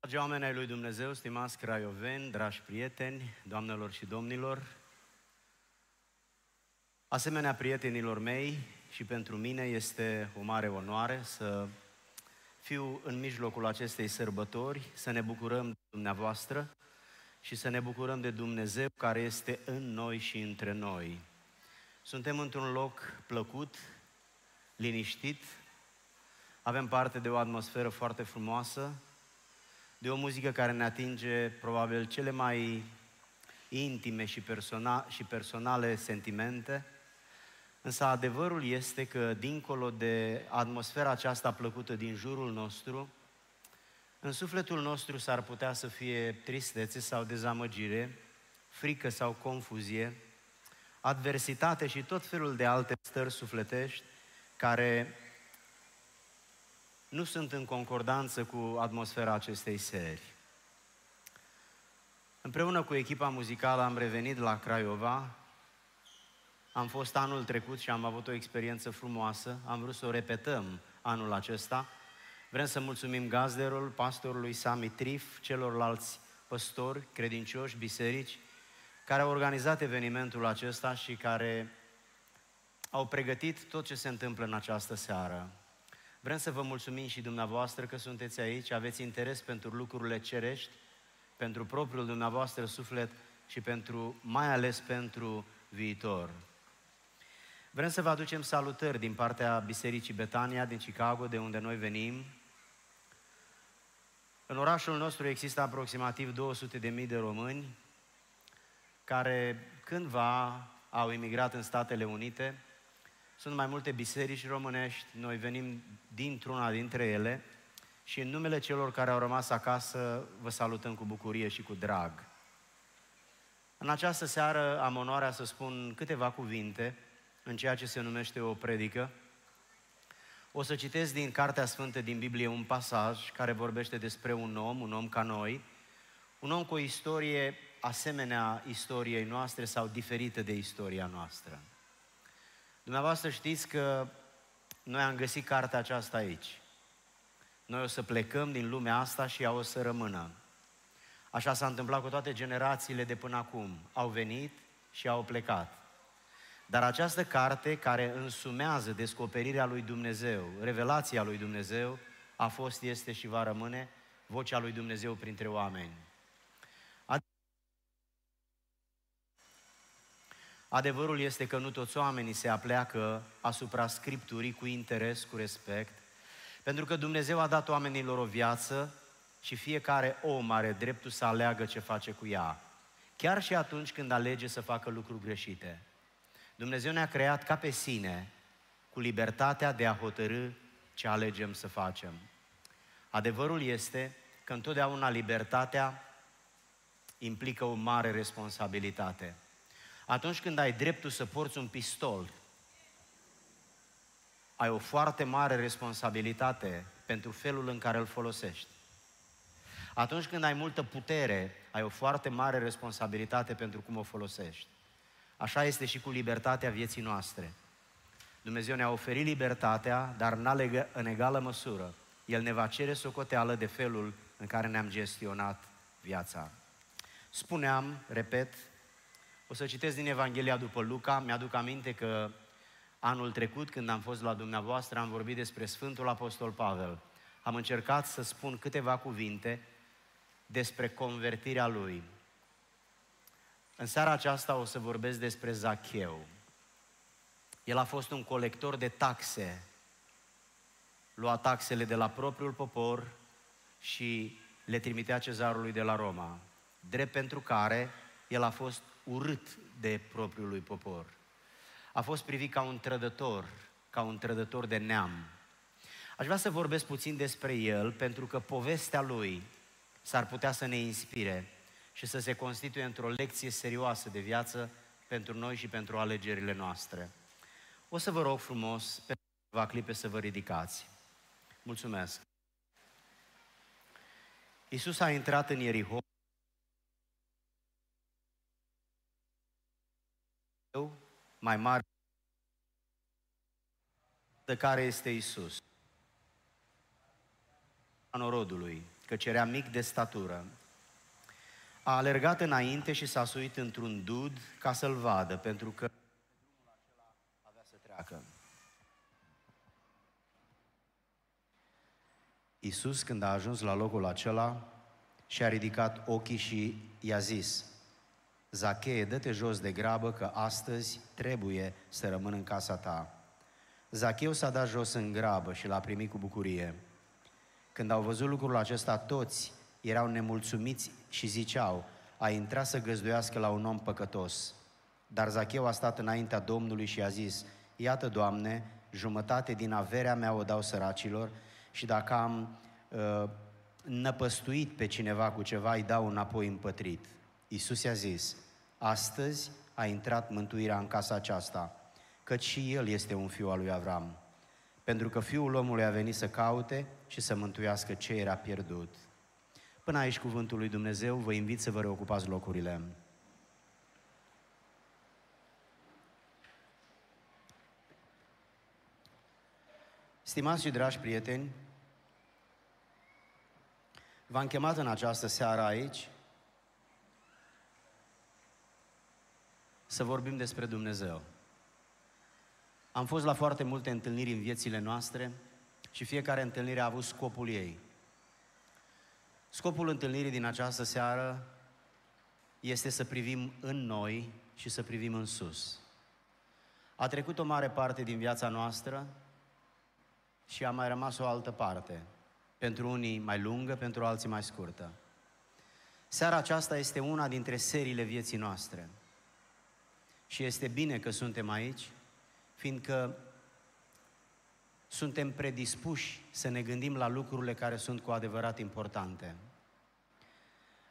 Dragi oameni ai lui Dumnezeu, stimați craioveni, dragi prieteni, doamnelor și domnilor, asemenea prietenilor mei și pentru mine este o mare onoare să fiu în mijlocul acestei sărbători, să ne bucurăm de dumneavoastră și să ne bucurăm de Dumnezeu care este în noi și între noi. Suntem într-un loc plăcut, liniștit, avem parte de o atmosferă foarte frumoasă, de o muzică care ne atinge probabil cele mai intime și, persona- și personale sentimente, însă adevărul este că dincolo de atmosfera aceasta plăcută din jurul nostru, în sufletul nostru s-ar putea să fie tristețe sau dezamăgire, frică sau confuzie, adversitate și tot felul de alte stări sufletești care nu sunt în concordanță cu atmosfera acestei seri. Împreună cu echipa muzicală am revenit la Craiova. Am fost anul trecut și am avut o experiență frumoasă. Am vrut să o repetăm anul acesta. Vrem să mulțumim gazderul, pastorului Sami Trif, celorlalți păstori, credincioși, biserici, care au organizat evenimentul acesta și care au pregătit tot ce se întâmplă în această seară. Vrem să vă mulțumim și dumneavoastră că sunteți aici, aveți interes pentru lucrurile cerești, pentru propriul dumneavoastră suflet și pentru, mai ales pentru viitor. Vrem să vă aducem salutări din partea Bisericii Betania din Chicago, de unde noi venim. În orașul nostru există aproximativ 200.000 de români care cândva au emigrat în Statele Unite, sunt mai multe biserici românești, noi venim dintr-una dintre ele și în numele celor care au rămas acasă vă salutăm cu bucurie și cu drag. În această seară am onoarea să spun câteva cuvinte în ceea ce se numește o predică. O să citesc din Cartea Sfântă din Biblie un pasaj care vorbește despre un om, un om ca noi, un om cu o istorie asemenea istoriei noastre sau diferită de istoria noastră. Dumneavoastră știți că noi am găsit cartea aceasta aici. Noi o să plecăm din lumea asta și ea o să rămână. Așa s-a întâmplat cu toate generațiile de până acum. Au venit și au plecat. Dar această carte care însumează descoperirea lui Dumnezeu, revelația lui Dumnezeu, a fost, este și va rămâne vocea lui Dumnezeu printre oameni. Adevărul este că nu toți oamenii se apleacă asupra Scripturii cu interes, cu respect, pentru că Dumnezeu a dat oamenilor o viață și fiecare om are dreptul să aleagă ce face cu ea, chiar și atunci când alege să facă lucruri greșite. Dumnezeu ne-a creat ca pe sine, cu libertatea de a hotărâ ce alegem să facem. Adevărul este că întotdeauna libertatea implică o mare responsabilitate. Atunci când ai dreptul să porți un pistol, ai o foarte mare responsabilitate pentru felul în care îl folosești. Atunci când ai multă putere, ai o foarte mare responsabilitate pentru cum o folosești. Așa este și cu libertatea vieții noastre. Dumnezeu ne-a oferit libertatea, dar în egală măsură. El ne va cere socoteală de felul în care ne-am gestionat viața. Spuneam, repet, o să citesc din Evanghelia după Luca. Mi-aduc aminte că anul trecut, când am fost la dumneavoastră, am vorbit despre Sfântul Apostol Pavel. Am încercat să spun câteva cuvinte despre convertirea lui. În seara aceasta o să vorbesc despre Zacheu. El a fost un colector de taxe. Lua taxele de la propriul popor și le trimitea cezarului de la Roma. Drept pentru care el a fost urât de propriul lui popor. A fost privit ca un trădător, ca un trădător de neam. Aș vrea să vorbesc puțin despre el, pentru că povestea lui s-ar putea să ne inspire și să se constituie într-o lecție serioasă de viață pentru noi și pentru alegerile noastre. O să vă rog frumos, pe câteva clipe, să vă ridicați. Mulțumesc. Iisus a intrat în Ierihon mai mare de care este Isus. norodului, căci era mic de statură. A alergat înainte și s-a suit într-un dud ca să-l vadă, pentru că avea să treacă. Iisus, când a ajuns la locul acela, și-a ridicat ochii și i-a zis, Zacheie, dă-te jos de grabă că astăzi trebuie să rămân în casa ta. Zacheu s-a dat jos în grabă și l-a primit cu bucurie. Când au văzut lucrul acesta, toți erau nemulțumiți și ziceau, a intrat să găzduiască la un om păcătos. Dar Zacheu a stat înaintea Domnului și a zis, Iată, Doamne, jumătate din averea mea o dau săracilor și dacă am uh, năpăstuit pe cineva cu ceva, îi dau înapoi împătrit. Iisus i-a zis, astăzi a intrat mântuirea în casa aceasta, căci și el este un fiu al lui Avram, pentru că fiul omului a venit să caute și să mântuiască ce era pierdut. Până aici cuvântul lui Dumnezeu, vă invit să vă reocupați locurile. Stimați și dragi prieteni, v-am chemat în această seară aici să vorbim despre Dumnezeu. Am fost la foarte multe întâlniri în viețile noastre și fiecare întâlnire a avut scopul ei. Scopul întâlnirii din această seară este să privim în noi și să privim în sus. A trecut o mare parte din viața noastră și a mai rămas o altă parte. Pentru unii mai lungă, pentru alții mai scurtă. Seara aceasta este una dintre seriile vieții noastre. Și este bine că suntem aici, fiindcă suntem predispuși să ne gândim la lucrurile care sunt cu adevărat importante.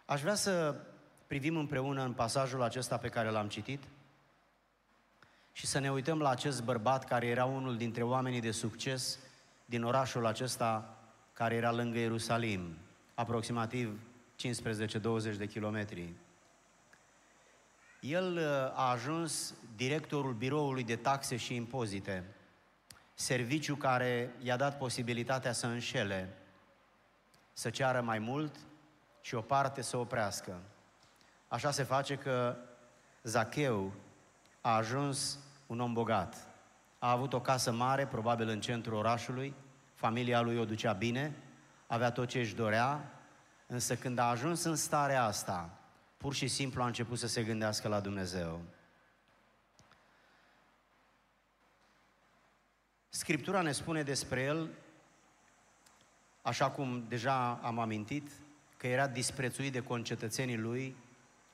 Aș vrea să privim împreună în pasajul acesta pe care l-am citit și să ne uităm la acest bărbat care era unul dintre oamenii de succes din orașul acesta care era lângă Ierusalim, aproximativ 15-20 de kilometri. El uh, a ajuns directorul biroului de taxe și impozite, serviciu care i-a dat posibilitatea să înșele, să ceară mai mult și o parte să oprească. Așa se face că Zacheu a ajuns un om bogat. A avut o casă mare, probabil în centrul orașului, familia lui o ducea bine, avea tot ce își dorea, însă când a ajuns în starea asta, pur și simplu a început să se gândească la Dumnezeu. Scriptura ne spune despre el, așa cum deja am amintit, că era disprețuit de concetățenii lui,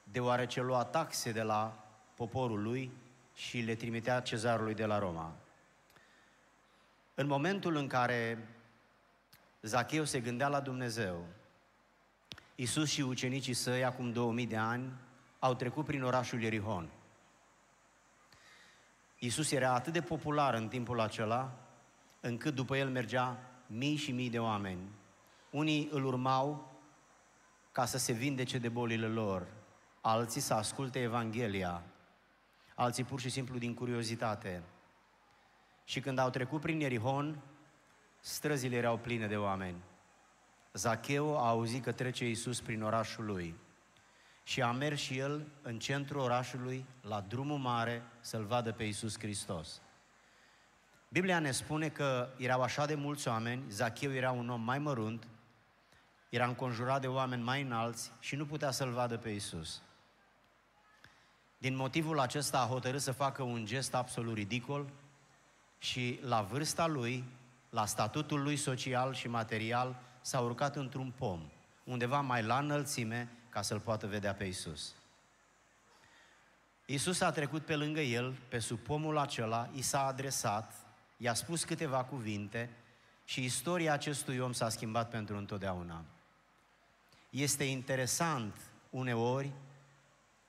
deoarece lua taxe de la poporul lui și le trimitea cezarului de la Roma. În momentul în care Zacheu se gândea la Dumnezeu, Isus și ucenicii săi, acum 2000 de ani, au trecut prin orașul Ierihon. Isus era atât de popular în timpul acela, încât după el mergea mii și mii de oameni. Unii îl urmau ca să se vindece de bolile lor, alții să asculte Evanghelia, alții pur și simplu din curiozitate. Și când au trecut prin Ierihon, străzile erau pline de oameni. Zacheu a auzit că trece Iisus prin orașul lui și a mers și el în centrul orașului, la drumul mare, să-L vadă pe Iisus Hristos. Biblia ne spune că erau așa de mulți oameni, Zacheu era un om mai mărunt, era înconjurat de oameni mai înalți și nu putea să-L vadă pe Iisus. Din motivul acesta a hotărât să facă un gest absolut ridicol și la vârsta lui, la statutul lui social și material, s-a urcat într-un pom, undeva mai la înălțime, ca să-l poată vedea pe Isus. Isus a trecut pe lângă el, pe sub pomul acela, i s-a adresat, i-a spus câteva cuvinte și istoria acestui om s-a schimbat pentru întotdeauna. Este interesant uneori,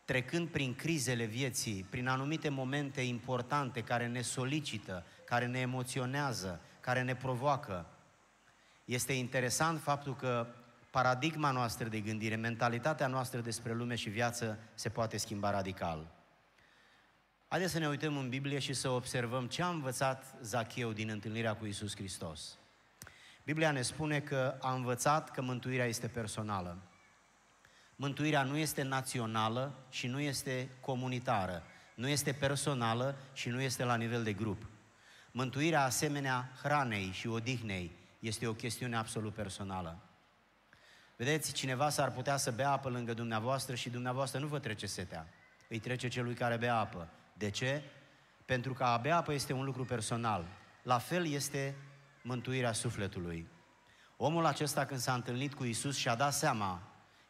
trecând prin crizele vieții, prin anumite momente importante care ne solicită, care ne emoționează, care ne provoacă, este interesant faptul că paradigma noastră de gândire, mentalitatea noastră despre lume și viață se poate schimba radical. Haideți să ne uităm în Biblie și să observăm ce a învățat Zacheu din întâlnirea cu Isus Hristos. Biblia ne spune că a învățat că mântuirea este personală. Mântuirea nu este națională și nu este comunitară, nu este personală și nu este la nivel de grup. Mântuirea asemenea hranei și odihnei este o chestiune absolut personală. Vedeți, cineva s-ar putea să bea apă lângă dumneavoastră și dumneavoastră nu vă trece setea. Îi trece celui care bea apă. De ce? Pentru că a bea apă este un lucru personal. La fel este mântuirea sufletului. Omul acesta când s-a întâlnit cu Isus și-a dat seama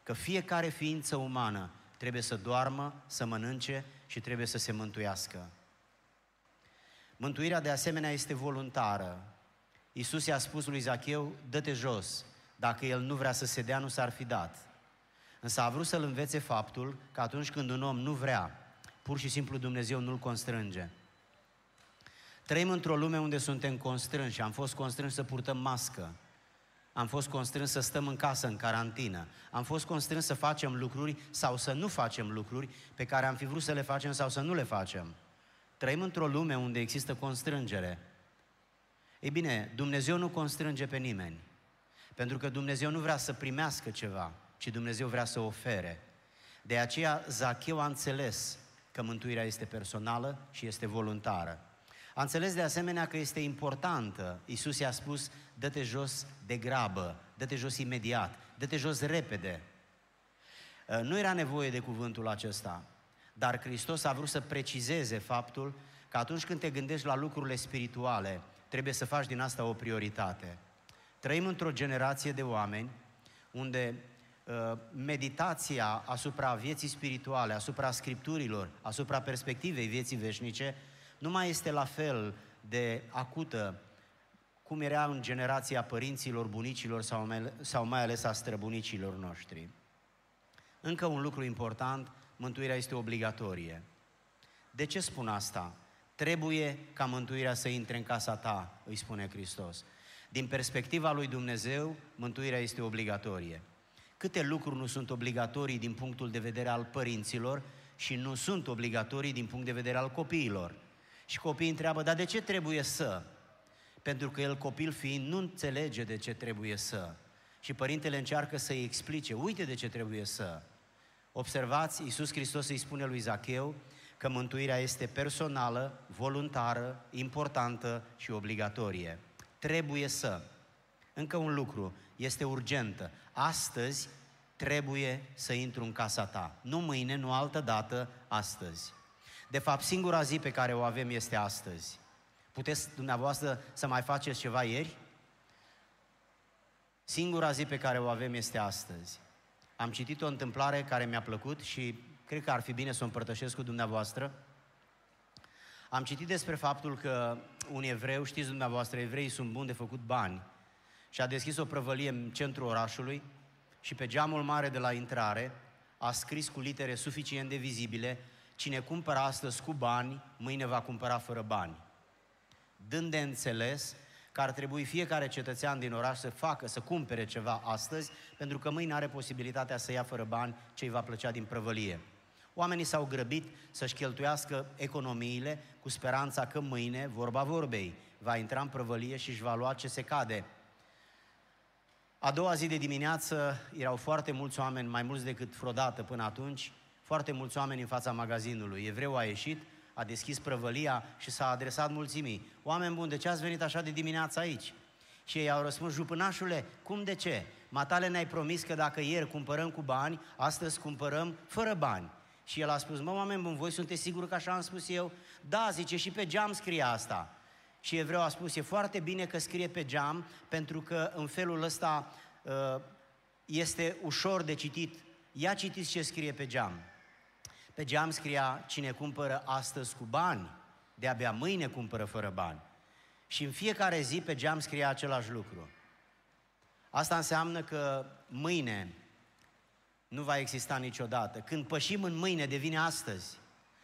că fiecare ființă umană trebuie să doarmă, să mănânce și trebuie să se mântuiască. Mântuirea de asemenea este voluntară. Isus i-a spus lui Zacheu, dă-te jos. Dacă el nu vrea să se dea, nu s-ar fi dat. Însă a vrut să-l învețe faptul că atunci când un om nu vrea, pur și simplu Dumnezeu nu-l constrânge. Trăim într-o lume unde suntem constrânși. Am fost constrânși să purtăm mască. Am fost constrâns să stăm în casă, în carantină. Am fost constrâns să facem lucruri sau să nu facem lucruri pe care am fi vrut să le facem sau să nu le facem. Trăim într-o lume unde există constrângere. Ei bine, Dumnezeu nu constrânge pe nimeni. Pentru că Dumnezeu nu vrea să primească ceva, ci Dumnezeu vrea să ofere. De aceea Zacheu a înțeles că mântuirea este personală și este voluntară. A înțeles de asemenea că este importantă. Iisus i-a spus, dă-te jos de grabă, dă-te jos imediat, dă-te jos repede. Uh, nu era nevoie de cuvântul acesta, dar Hristos a vrut să precizeze faptul că atunci când te gândești la lucrurile spirituale, trebuie să faci din asta o prioritate. Trăim într-o generație de oameni unde uh, meditația asupra vieții spirituale, asupra scripturilor, asupra perspectivei vieții veșnice, nu mai este la fel de acută cum era în generația părinților, bunicilor sau mai, sau mai ales a străbunicilor noștri. Încă un lucru important, mântuirea este obligatorie. De ce spun asta? Trebuie ca mântuirea să intre în casa ta, îi spune Hristos. Din perspectiva lui Dumnezeu, mântuirea este obligatorie. Câte lucruri nu sunt obligatorii din punctul de vedere al părinților și nu sunt obligatorii din punct de vedere al copiilor. Și copiii întreabă, dar de ce trebuie să? Pentru că el, copil fiind, nu înțelege de ce trebuie să. Și părintele încearcă să-i explice, uite de ce trebuie să. Observați, Iisus Hristos îi spune lui Zacheu că mântuirea este personală, voluntară, importantă și obligatorie. Trebuie să. Încă un lucru, este urgentă. Astăzi trebuie să intru în casa ta. Nu mâine, nu altă dată, astăzi. De fapt, singura zi pe care o avem este astăzi. Puteți dumneavoastră să mai faceți ceva ieri? Singura zi pe care o avem este astăzi. Am citit o întâmplare care mi-a plăcut și cred că ar fi bine să o împărtășesc cu dumneavoastră. Am citit despre faptul că un evreu, știți dumneavoastră, evreii sunt buni de făcut bani, și a deschis o prăvălie în centrul orașului și pe geamul mare de la intrare a scris cu litere suficient de vizibile Cine cumpără astăzi cu bani, mâine va cumpăra fără bani. Dând de înțeles că ar trebui fiecare cetățean din oraș să facă, să cumpere ceva astăzi, pentru că mâine are posibilitatea să ia fără bani ce îi va plăcea din prăvălie. Oamenii s-au grăbit să-și cheltuiască economiile cu speranța că mâine, vorba vorbei, va intra în prăvălie și își va lua ce se cade. A doua zi de dimineață erau foarte mulți oameni, mai mulți decât vreodată până atunci, foarte mulți oameni în fața magazinului. Evreu a ieșit, a deschis prăvălia și s-a adresat mulțimii. Oameni buni, de ce ați venit așa de dimineață aici? Și ei au răspuns, jupânașule, cum de ce? Matale ne-ai promis că dacă ieri cumpărăm cu bani, astăzi cumpărăm fără bani. Și el a spus, mă, oameni buni, voi sunteți siguri că așa am spus eu? Da, zice, și pe geam scrie asta. Și evreu a spus, e foarte bine că scrie pe geam, pentru că în felul ăsta uh, este ușor de citit. Ia citiți ce scrie pe geam. Pe geam scria, cine cumpără astăzi cu bani, de-abia mâine cumpără fără bani. Și în fiecare zi pe geam scria același lucru. Asta înseamnă că mâine nu va exista niciodată. Când pășim în mâine, devine astăzi.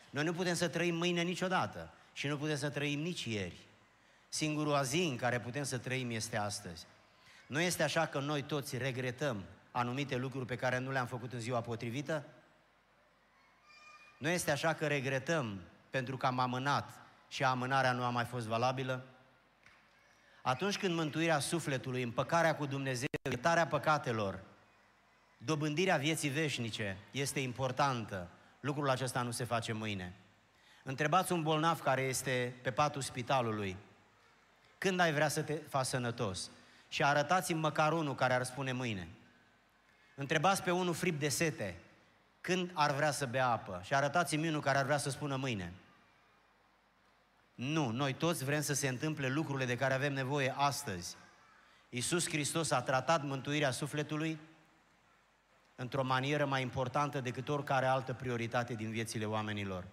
Noi nu putem să trăim mâine niciodată și nu putem să trăim nici ieri. Singurul zi în care putem să trăim este astăzi. Nu este așa că noi toți regretăm anumite lucruri pe care nu le-am făcut în ziua potrivită? Nu este așa că regretăm pentru că am amânat și amânarea nu a mai fost valabilă? Atunci când mântuirea sufletului, împăcarea cu Dumnezeu, iertarea păcatelor, dobândirea vieții veșnice este importantă, lucrul acesta nu se face mâine. Întrebați un bolnav care este pe patul spitalului, când ai vrea să te faci sănătos? Și arătați-mi măcar unul care ar spune mâine. Întrebați pe unul frip de sete, când ar vrea să bea apă? Și arătați-mi unul care ar vrea să spună mâine. Nu, noi toți vrem să se întâmple lucrurile de care avem nevoie astăzi. Iisus Hristos a tratat mântuirea sufletului într-o manieră mai importantă decât oricare altă prioritate din viețile oamenilor.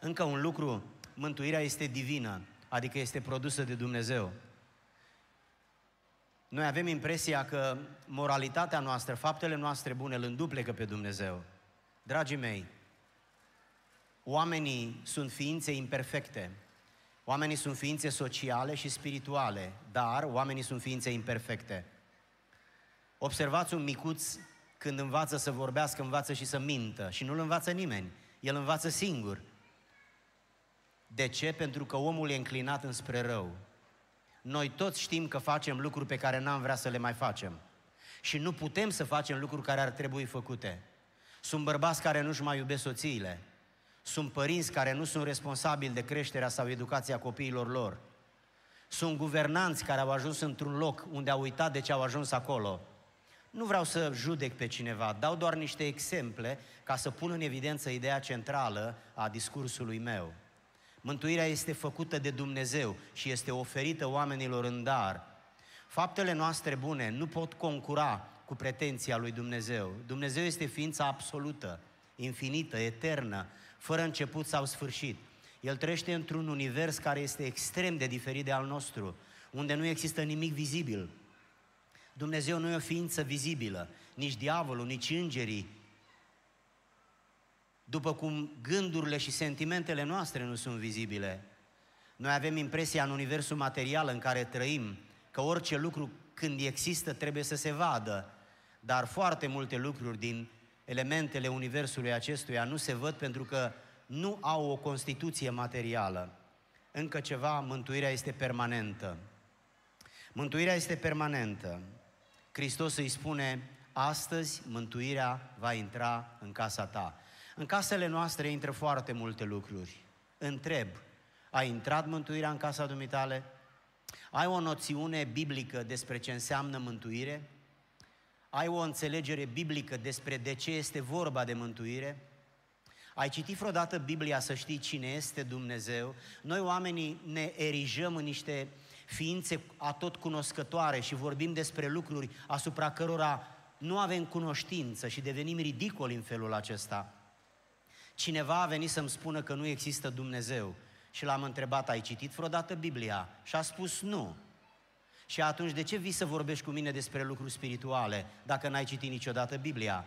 Încă un lucru, mântuirea este divină, adică este produsă de Dumnezeu. Noi avem impresia că moralitatea noastră, faptele noastre bune îl înduplecă pe Dumnezeu. Dragii mei, oamenii sunt ființe imperfecte. Oamenii sunt ființe sociale și spirituale, dar oamenii sunt ființe imperfecte. Observați un micuț când învață să vorbească, învață și să mintă și nu-l învață nimeni. El învață singur. De ce? Pentru că omul e înclinat înspre rău. Noi toți știm că facem lucruri pe care n-am vrea să le mai facem. Și nu putem să facem lucruri care ar trebui făcute. Sunt bărbați care nu-și mai iubesc soțiile. Sunt părinți care nu sunt responsabili de creșterea sau educația copiilor lor. Sunt guvernanți care au ajuns într-un loc unde au uitat de ce au ajuns acolo. Nu vreau să judec pe cineva, dau doar niște exemple ca să pun în evidență ideea centrală a discursului meu. Mântuirea este făcută de Dumnezeu și este oferită oamenilor în dar. Faptele noastre bune nu pot concura cu pretenția lui Dumnezeu. Dumnezeu este ființa absolută, infinită, eternă, fără început sau sfârșit. El trăiește într-un univers care este extrem de diferit de al nostru, unde nu există nimic vizibil. Dumnezeu nu e o ființă vizibilă, nici diavolul, nici îngerii, după cum gândurile și sentimentele noastre nu sunt vizibile. Noi avem impresia în universul material în care trăim că orice lucru când există trebuie să se vadă, dar foarte multe lucruri din elementele universului acestuia nu se văd pentru că nu au o constituție materială. Încă ceva, mântuirea este permanentă. Mântuirea este permanentă. Hristos îi spune, astăzi mântuirea va intra în casa ta. În casele noastre intră foarte multe lucruri. Întreb, a intrat mântuirea în casa dumitale? Ai o noțiune biblică despre ce înseamnă mântuire? Ai o înțelegere biblică despre de ce este vorba de mântuire? Ai citit vreodată Biblia să știi cine este Dumnezeu? Noi oamenii ne erijăm în niște ființe atot cunoscătoare și vorbim despre lucruri asupra cărora nu avem cunoștință și devenim ridicoli în felul acesta. Cineva a venit să-mi spună că nu există Dumnezeu și l-am întrebat, ai citit vreodată Biblia? Și a spus nu. Și atunci, de ce vii să vorbești cu mine despre lucruri spirituale dacă n-ai citit niciodată Biblia?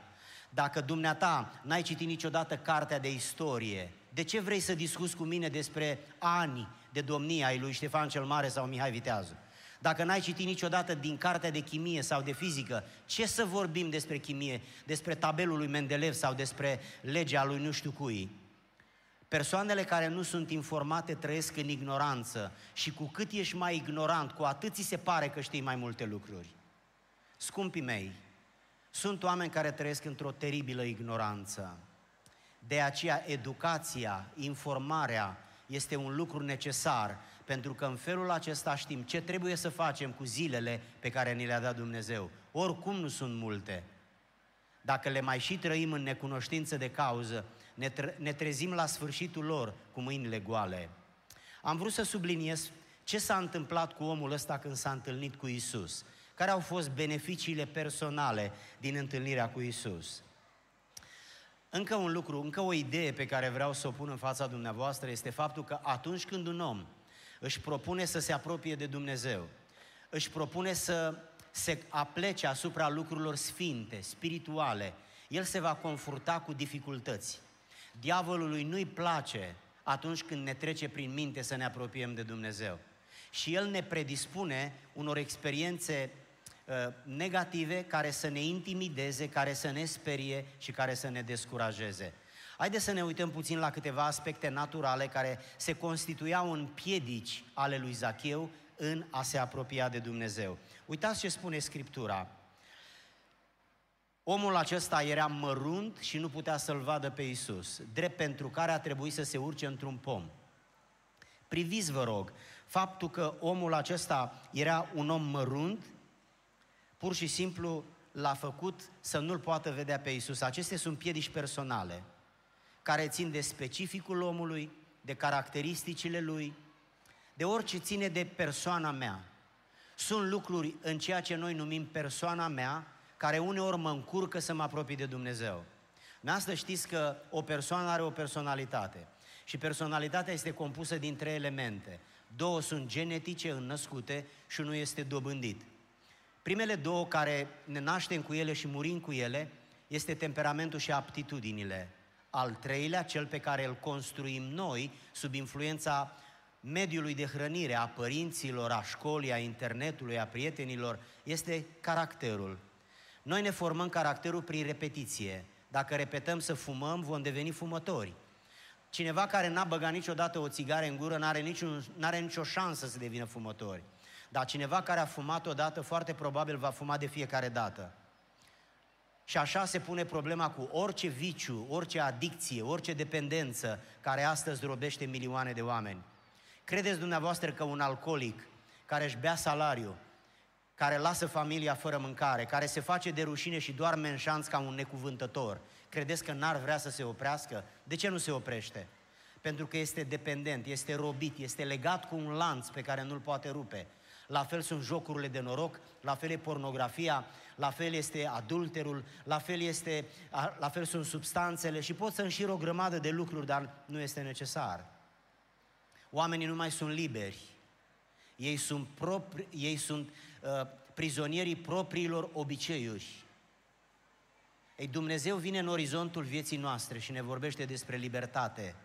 Dacă dumneata n-ai citit niciodată cartea de istorie, de ce vrei să discuți cu mine despre ani de domnia ai lui Ștefan cel Mare sau Mihai Viteazu? Dacă n-ai citit niciodată din cartea de chimie sau de fizică, ce să vorbim despre chimie, despre tabelul lui Mendeleev sau despre legea lui nu știu cui? Persoanele care nu sunt informate trăiesc în ignoranță și cu cât ești mai ignorant, cu atât ți se pare că știi mai multe lucruri. Scumpii mei, sunt oameni care trăiesc într-o teribilă ignoranță. De aceea, educația, informarea este un lucru necesar pentru că în felul acesta știm ce trebuie să facem cu zilele pe care ni le-a dat Dumnezeu. Oricum nu sunt multe. Dacă le mai și trăim în necunoștință de cauză, ne, tre- ne trezim la sfârșitul lor cu mâinile goale. Am vrut să subliniez ce s-a întâmplat cu omul ăsta când s-a întâlnit cu Isus. Care au fost beneficiile personale din întâlnirea cu Isus? Încă un lucru, încă o idee pe care vreau să o pun în fața dumneavoastră este faptul că atunci când un om își propune să se apropie de Dumnezeu, își propune să se aplece asupra lucrurilor sfinte, spirituale, el se va confrunta cu dificultăți. Diavolului nu-i place atunci când ne trece prin minte să ne apropiem de Dumnezeu. Și el ne predispune unor experiențe uh, negative care să ne intimideze, care să ne sperie și care să ne descurajeze. Haideți să ne uităm puțin la câteva aspecte naturale care se constituiau în piedici ale lui Zacheu în a se apropia de Dumnezeu. Uitați ce spune Scriptura. Omul acesta era mărunt și nu putea să-l vadă pe Isus, drept pentru care a trebuit să se urce într-un pom. Priviți, vă rog, faptul că omul acesta era un om mărunt, pur și simplu l-a făcut să nu-l poată vedea pe Isus. Acestea sunt piedici personale, care țin de specificul omului, de caracteristicile lui, de orice ține de persoana mea. Sunt lucruri în ceea ce noi numim persoana mea, care uneori mă încurcă să mă apropii de Dumnezeu. Asta știți că o persoană are o personalitate. Și personalitatea este compusă din trei elemente. Două sunt genetice, înnăscute și unul este dobândit. Primele două care ne naștem cu ele și murim cu ele este temperamentul și aptitudinile. Al treilea, cel pe care îl construim noi sub influența mediului de hrănire, a părinților, a școlii, a internetului, a prietenilor, este caracterul. Noi ne formăm caracterul prin repetiție. Dacă repetăm să fumăm, vom deveni fumători. Cineva care n-a băgat niciodată o țigară în gură n-are, niciun, n-are nicio șansă să devină fumători. Dar cineva care a fumat odată, foarte probabil va fuma de fiecare dată. Și așa se pune problema cu orice viciu, orice adicție, orice dependență care astăzi robește milioane de oameni. Credeți dumneavoastră că un alcoolic care își bea salariu, care lasă familia fără mâncare, care se face de rușine și doarme în șanț ca un necuvântător, credeți că n-ar vrea să se oprească? De ce nu se oprește? Pentru că este dependent, este robit, este legat cu un lanț pe care nu-l poate rupe. La fel sunt jocurile de noroc, la fel e pornografia, la fel este adulterul, la fel, este, la fel sunt substanțele și pot să înșir o grămadă de lucruri, dar nu este necesar. Oamenii nu mai sunt liberi. Ei sunt, propri, ei sunt uh, prizonierii propriilor obiceiuri. Ei, Dumnezeu vine în orizontul vieții noastre și ne vorbește despre libertate.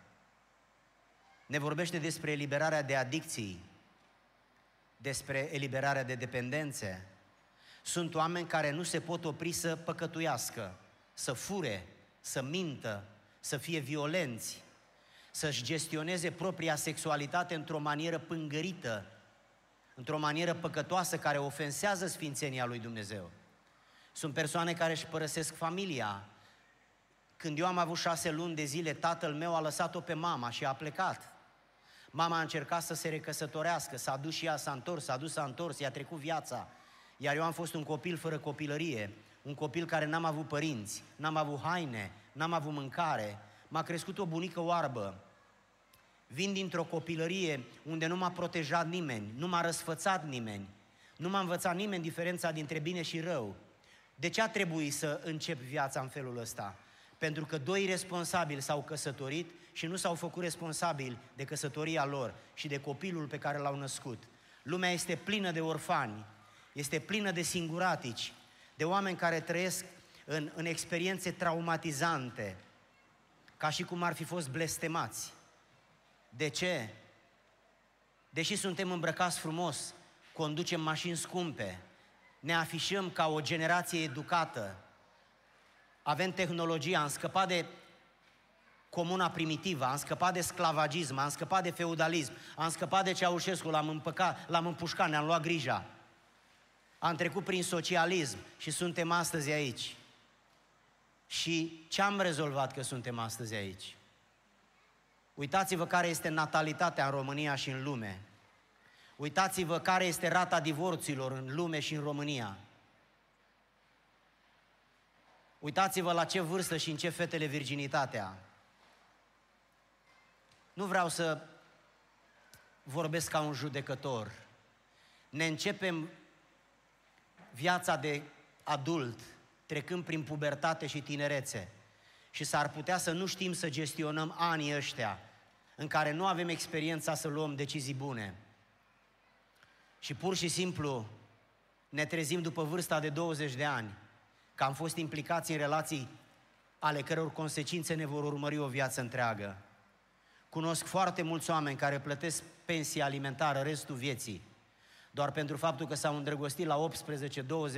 Ne vorbește despre eliberarea de adicții, despre eliberarea de dependențe. Sunt oameni care nu se pot opri să păcătuiască, să fure, să mintă, să fie violenți, să-și gestioneze propria sexualitate într-o manieră pângărită, într-o manieră păcătoasă care ofensează sfințenia lui Dumnezeu. Sunt persoane care își părăsesc familia. Când eu am avut șase luni de zile, tatăl meu a lăsat-o pe mama și a plecat. Mama a încercat să se recăsătorească, s-a dus și ea, s-a întors, s-a dus, s-a întors, i-a trecut viața. Iar eu am fost un copil fără copilărie, un copil care n-am avut părinți, n-am avut haine, n-am avut mâncare. M-a crescut o bunică oarbă. Vin dintr-o copilărie unde nu m-a protejat nimeni, nu m-a răsfățat nimeni, nu m-a învățat nimeni diferența dintre bine și rău. De ce a trebuit să încep viața în felul ăsta? Pentru că doi responsabili s-au căsătorit și nu s-au făcut responsabili de căsătoria lor și de copilul pe care l-au născut. Lumea este plină de orfani, este plină de singuratici, de oameni care trăiesc în, în experiențe traumatizante, ca și cum ar fi fost blestemați. De ce? Deși suntem îmbrăcați frumos, conducem mașini scumpe, ne afișăm ca o generație educată, avem tehnologie, am scăpat de comuna primitivă, am scăpat de sclavagism, am scăpat de feudalism, am scăpat de Ceaușescu, l-am împăcat, l-am împușcat, ne-am luat grija. Am trecut prin socialism și suntem astăzi aici. Și ce am rezolvat că suntem astăzi aici? Uitați-vă care este natalitatea în România și în lume. Uitați-vă care este rata divorților în lume și în România. Uitați-vă la ce vârstă și în ce fetele virginitatea. Nu vreau să vorbesc ca un judecător. Ne începem viața de adult trecând prin pubertate și tinerețe. Și s-ar putea să nu știm să gestionăm anii ăștia în care nu avem experiența să luăm decizii bune. Și pur și simplu ne trezim după vârsta de 20 de ani că am fost implicați în relații ale căror consecințe ne vor urmări o viață întreagă. Cunosc foarte mulți oameni care plătesc pensie alimentară restul vieții, doar pentru faptul că s-au îndrăgostit la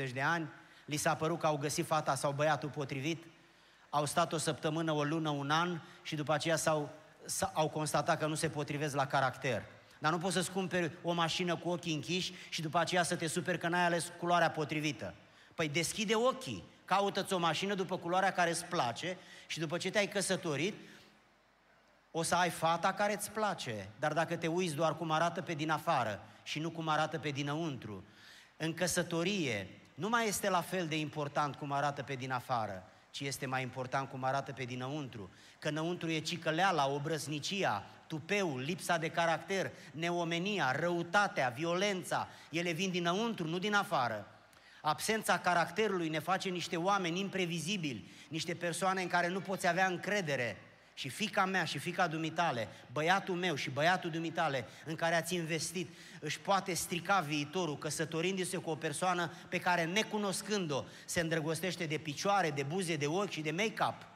18-20 de ani, li s-a părut că au găsit fata sau băiatul potrivit, au stat o săptămână, o lună, un an și după aceea s-au, s-au constatat că nu se potrivesc la caracter. Dar nu poți să-ți cumperi o mașină cu ochii închiși și după aceea să te superi că n-ai ales culoarea potrivită. Păi deschide ochii, caută-ți o mașină după culoarea care îți place și după ce te-ai căsătorit, o să ai fata care îți place. Dar dacă te uiți doar cum arată pe din afară și nu cum arată pe dinăuntru, în căsătorie nu mai este la fel de important cum arată pe din afară, ci este mai important cum arată pe dinăuntru. Că înăuntru e cicăleala, obrăznicia, tupeul, lipsa de caracter, neomenia, răutatea, violența. Ele vin dinăuntru, nu din afară. Absența caracterului ne face niște oameni imprevizibili, niște persoane în care nu poți avea încredere. Și fica mea și fica dumitale, băiatul meu și băiatul dumitale în care ați investit, își poate strica viitorul căsătorindu-se cu o persoană pe care, necunoscând-o, se îndrăgostește de picioare, de buze, de ochi și de make-up.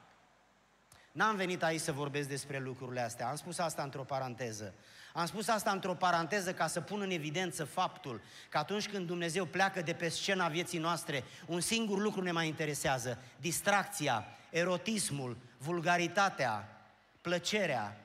N-am venit aici să vorbesc despre lucrurile astea, am spus asta într-o paranteză. Am spus asta într-o paranteză ca să pun în evidență faptul că atunci când Dumnezeu pleacă de pe scena vieții noastre, un singur lucru ne mai interesează, distracția, erotismul, vulgaritatea, plăcerea.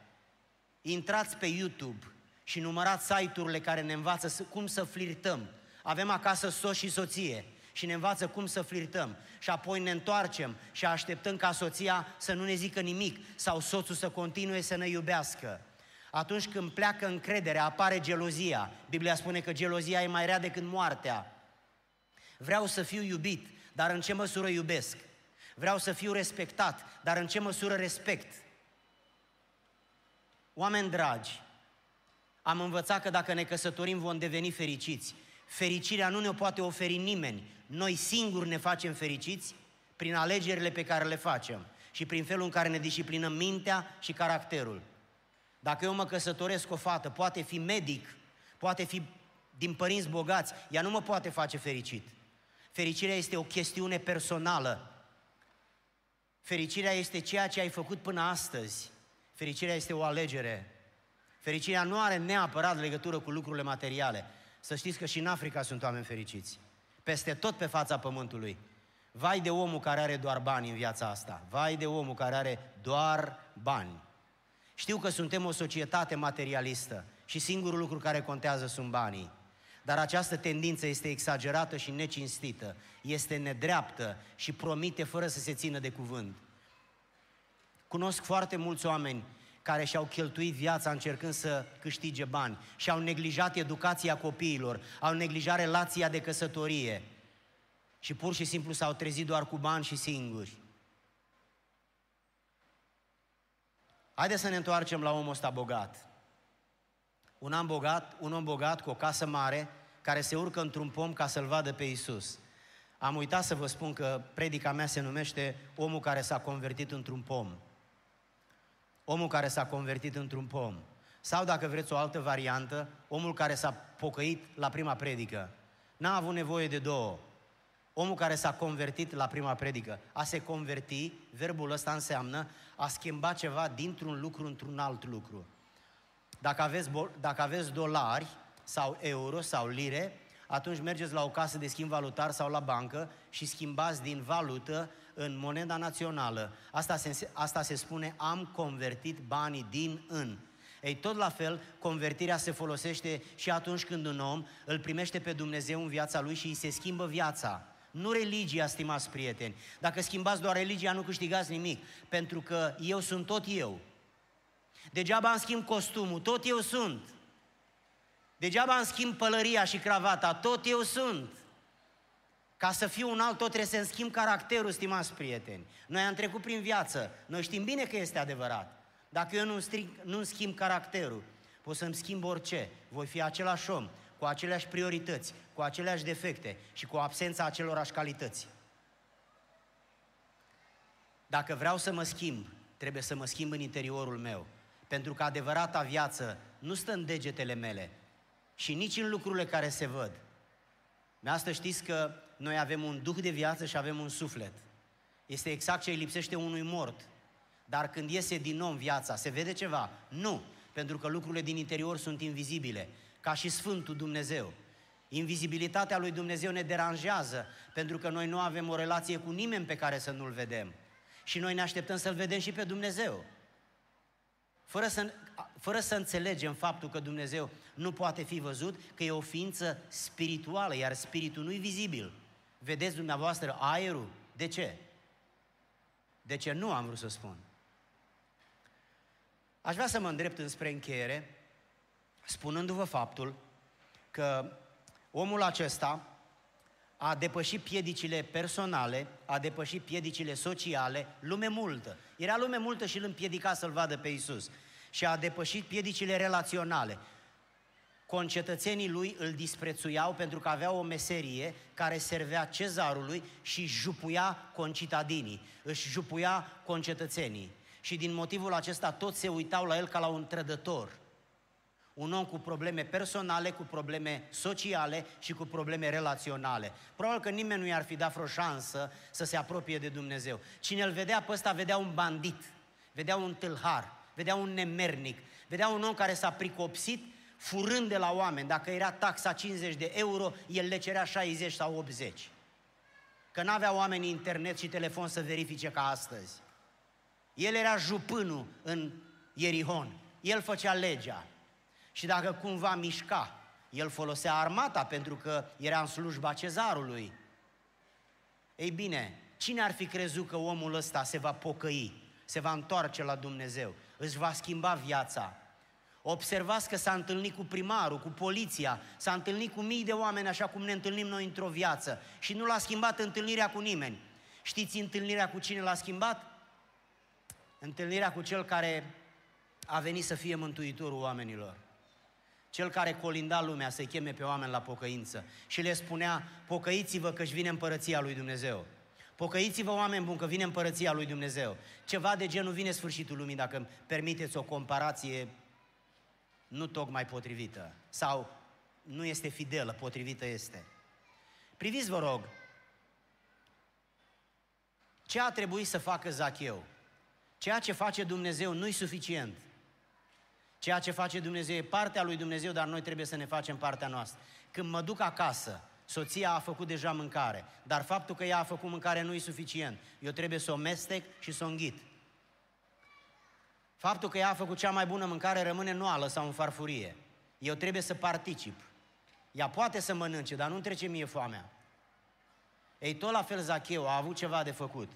Intrați pe YouTube și numărați site-urile care ne învață cum să flirtăm. Avem acasă soț și soție și ne învață cum să flirtăm. Și apoi ne întoarcem și așteptăm ca soția să nu ne zică nimic sau soțul să continue să ne iubească. Atunci când pleacă încrederea, apare gelozia. Biblia spune că gelozia e mai rea decât moartea. Vreau să fiu iubit, dar în ce măsură iubesc? Vreau să fiu respectat, dar în ce măsură respect? Oameni dragi, am învățat că dacă ne căsătorim vom deveni fericiți. Fericirea nu ne-o poate oferi nimeni. Noi singuri ne facem fericiți prin alegerile pe care le facem și prin felul în care ne disciplinăm mintea și caracterul. Dacă eu mă căsătoresc cu o fată, poate fi medic, poate fi din părinți bogați, ea nu mă poate face fericit. Fericirea este o chestiune personală. Fericirea este ceea ce ai făcut până astăzi. Fericirea este o alegere. Fericirea nu are neapărat legătură cu lucrurile materiale. Să știți că și în Africa sunt oameni fericiți. Peste tot pe fața pământului. Vai de omul care are doar bani în viața asta. Vai de omul care are doar bani. Știu că suntem o societate materialistă și singurul lucru care contează sunt banii. Dar această tendință este exagerată și necinstită, este nedreaptă și promite fără să se țină de cuvânt. Cunosc foarte mulți oameni care și-au cheltuit viața încercând să câștige bani și au neglijat educația copiilor, au neglijat relația de căsătorie și pur și simplu s-au trezit doar cu bani și singuri. Haideți să ne întoarcem la omul ăsta bogat. Un om bogat, un om bogat cu o casă mare, care se urcă într-un pom ca să-L vadă pe Isus. Am uitat să vă spun că predica mea se numește Omul care s-a convertit într-un pom. Omul care s-a convertit într-un pom. Sau, dacă vreți o altă variantă, omul care s-a pocăit la prima predică. N-a avut nevoie de două. Omul care s-a convertit la prima predică. A se converti, verbul ăsta înseamnă a schimba ceva dintr-un lucru într-un alt lucru. Dacă aveți, dacă aveți dolari sau euro sau lire, atunci mergeți la o casă de schimb valutar sau la bancă și schimbați din valută în moneda națională. Asta se, asta se spune am convertit banii din în. Ei, tot la fel, convertirea se folosește și atunci când un om îl primește pe Dumnezeu în viața lui și îi se schimbă viața. Nu religia, stimați prieteni. Dacă schimbați doar religia, nu câștigați nimic. Pentru că eu sunt tot eu. Degeaba îmi schimb costumul, tot eu sunt. Degeaba îmi schimb pălăria și cravata, tot eu sunt. Ca să fiu un alt, tot trebuie să-mi schimb caracterul, stimați prieteni. Noi am trecut prin viață, noi știm bine că este adevărat. Dacă eu nu-mi, stric, nu schimb caracterul, pot să-mi schimb orice. Voi fi același om, cu aceleași priorități, cu aceleași defecte și cu absența acelorași calități. Dacă vreau să mă schimb, trebuie să mă schimb în interiorul meu. Pentru că adevărata viață nu stă în degetele mele și nici în lucrurile care se văd. De asta știți că noi avem un duh de viață și avem un suflet. Este exact ce îi lipsește unui mort. Dar când iese din om viața, se vede ceva? Nu, pentru că lucrurile din interior sunt invizibile, ca și Sfântul Dumnezeu. Invizibilitatea lui Dumnezeu ne deranjează, pentru că noi nu avem o relație cu nimeni pe care să nu-L vedem. Și noi ne așteptăm să-L vedem și pe Dumnezeu. fără să, fără să înțelegem faptul că Dumnezeu nu poate fi văzut, că e o ființă spirituală, iar spiritul nu e vizibil. Vedeți dumneavoastră aerul? De ce? De ce nu am vrut să spun? Aș vrea să mă îndrept înspre încheiere, spunându-vă faptul că omul acesta a depășit piedicile personale, a depășit piedicile sociale, lume multă. Era lume multă și îl împiedica să-L vadă pe Isus. Și a depășit piedicile relaționale. Concetățenii lui îl disprețuiau pentru că avea o meserie care servea cezarului și jupuia concitadinii, își jupuia concetățenii. Și din motivul acesta toți se uitau la el ca la un trădător un om cu probleme personale, cu probleme sociale și cu probleme relaționale. Probabil că nimeni nu i-ar fi dat vreo șansă să se apropie de Dumnezeu. Cine îl vedea pe ăsta, vedea un bandit, vedea un tâlhar, vedea un nemernic, vedea un om care s-a pricopsit furând de la oameni. Dacă era taxa 50 de euro, el le cerea 60 sau 80. Că n-avea oamenii internet și telefon să verifice ca astăzi. El era jupânul în Ierihon. El făcea legea. Și dacă cumva mișca, el folosea armata pentru că era în slujba cezarului. Ei bine, cine ar fi crezut că omul ăsta se va pocăi, se va întoarce la Dumnezeu, își va schimba viața? Observați că s-a întâlnit cu primarul, cu poliția, s-a întâlnit cu mii de oameni așa cum ne întâlnim noi într-o viață și nu l-a schimbat întâlnirea cu nimeni. Știți întâlnirea cu cine l-a schimbat? Întâlnirea cu cel care a venit să fie mântuitorul oamenilor. Cel care colinda lumea să-i cheme pe oameni la pocăință și le spunea, pocăiți-vă că-și vine împărăția lui Dumnezeu. Pocăiți-vă, oameni buni, că vine împărăția lui Dumnezeu. Ceva de genul vine sfârșitul lumii, dacă îmi permiteți o comparație nu tocmai potrivită. Sau nu este fidelă, potrivită este. Priviți, vă rog, ce a trebuit să facă Zacheu? Ceea ce face Dumnezeu nu-i suficient. Ceea ce face Dumnezeu e partea lui Dumnezeu, dar noi trebuie să ne facem partea noastră. Când mă duc acasă, soția a făcut deja mâncare, dar faptul că ea a făcut mâncare nu e suficient. Eu trebuie să o mestec și să o înghit. Faptul că ea a făcut cea mai bună mâncare rămâne noală sau în farfurie. Eu trebuie să particip. Ea poate să mănânce, dar nu trece mie foamea. Ei, tot la fel Zacheu a avut ceva de făcut.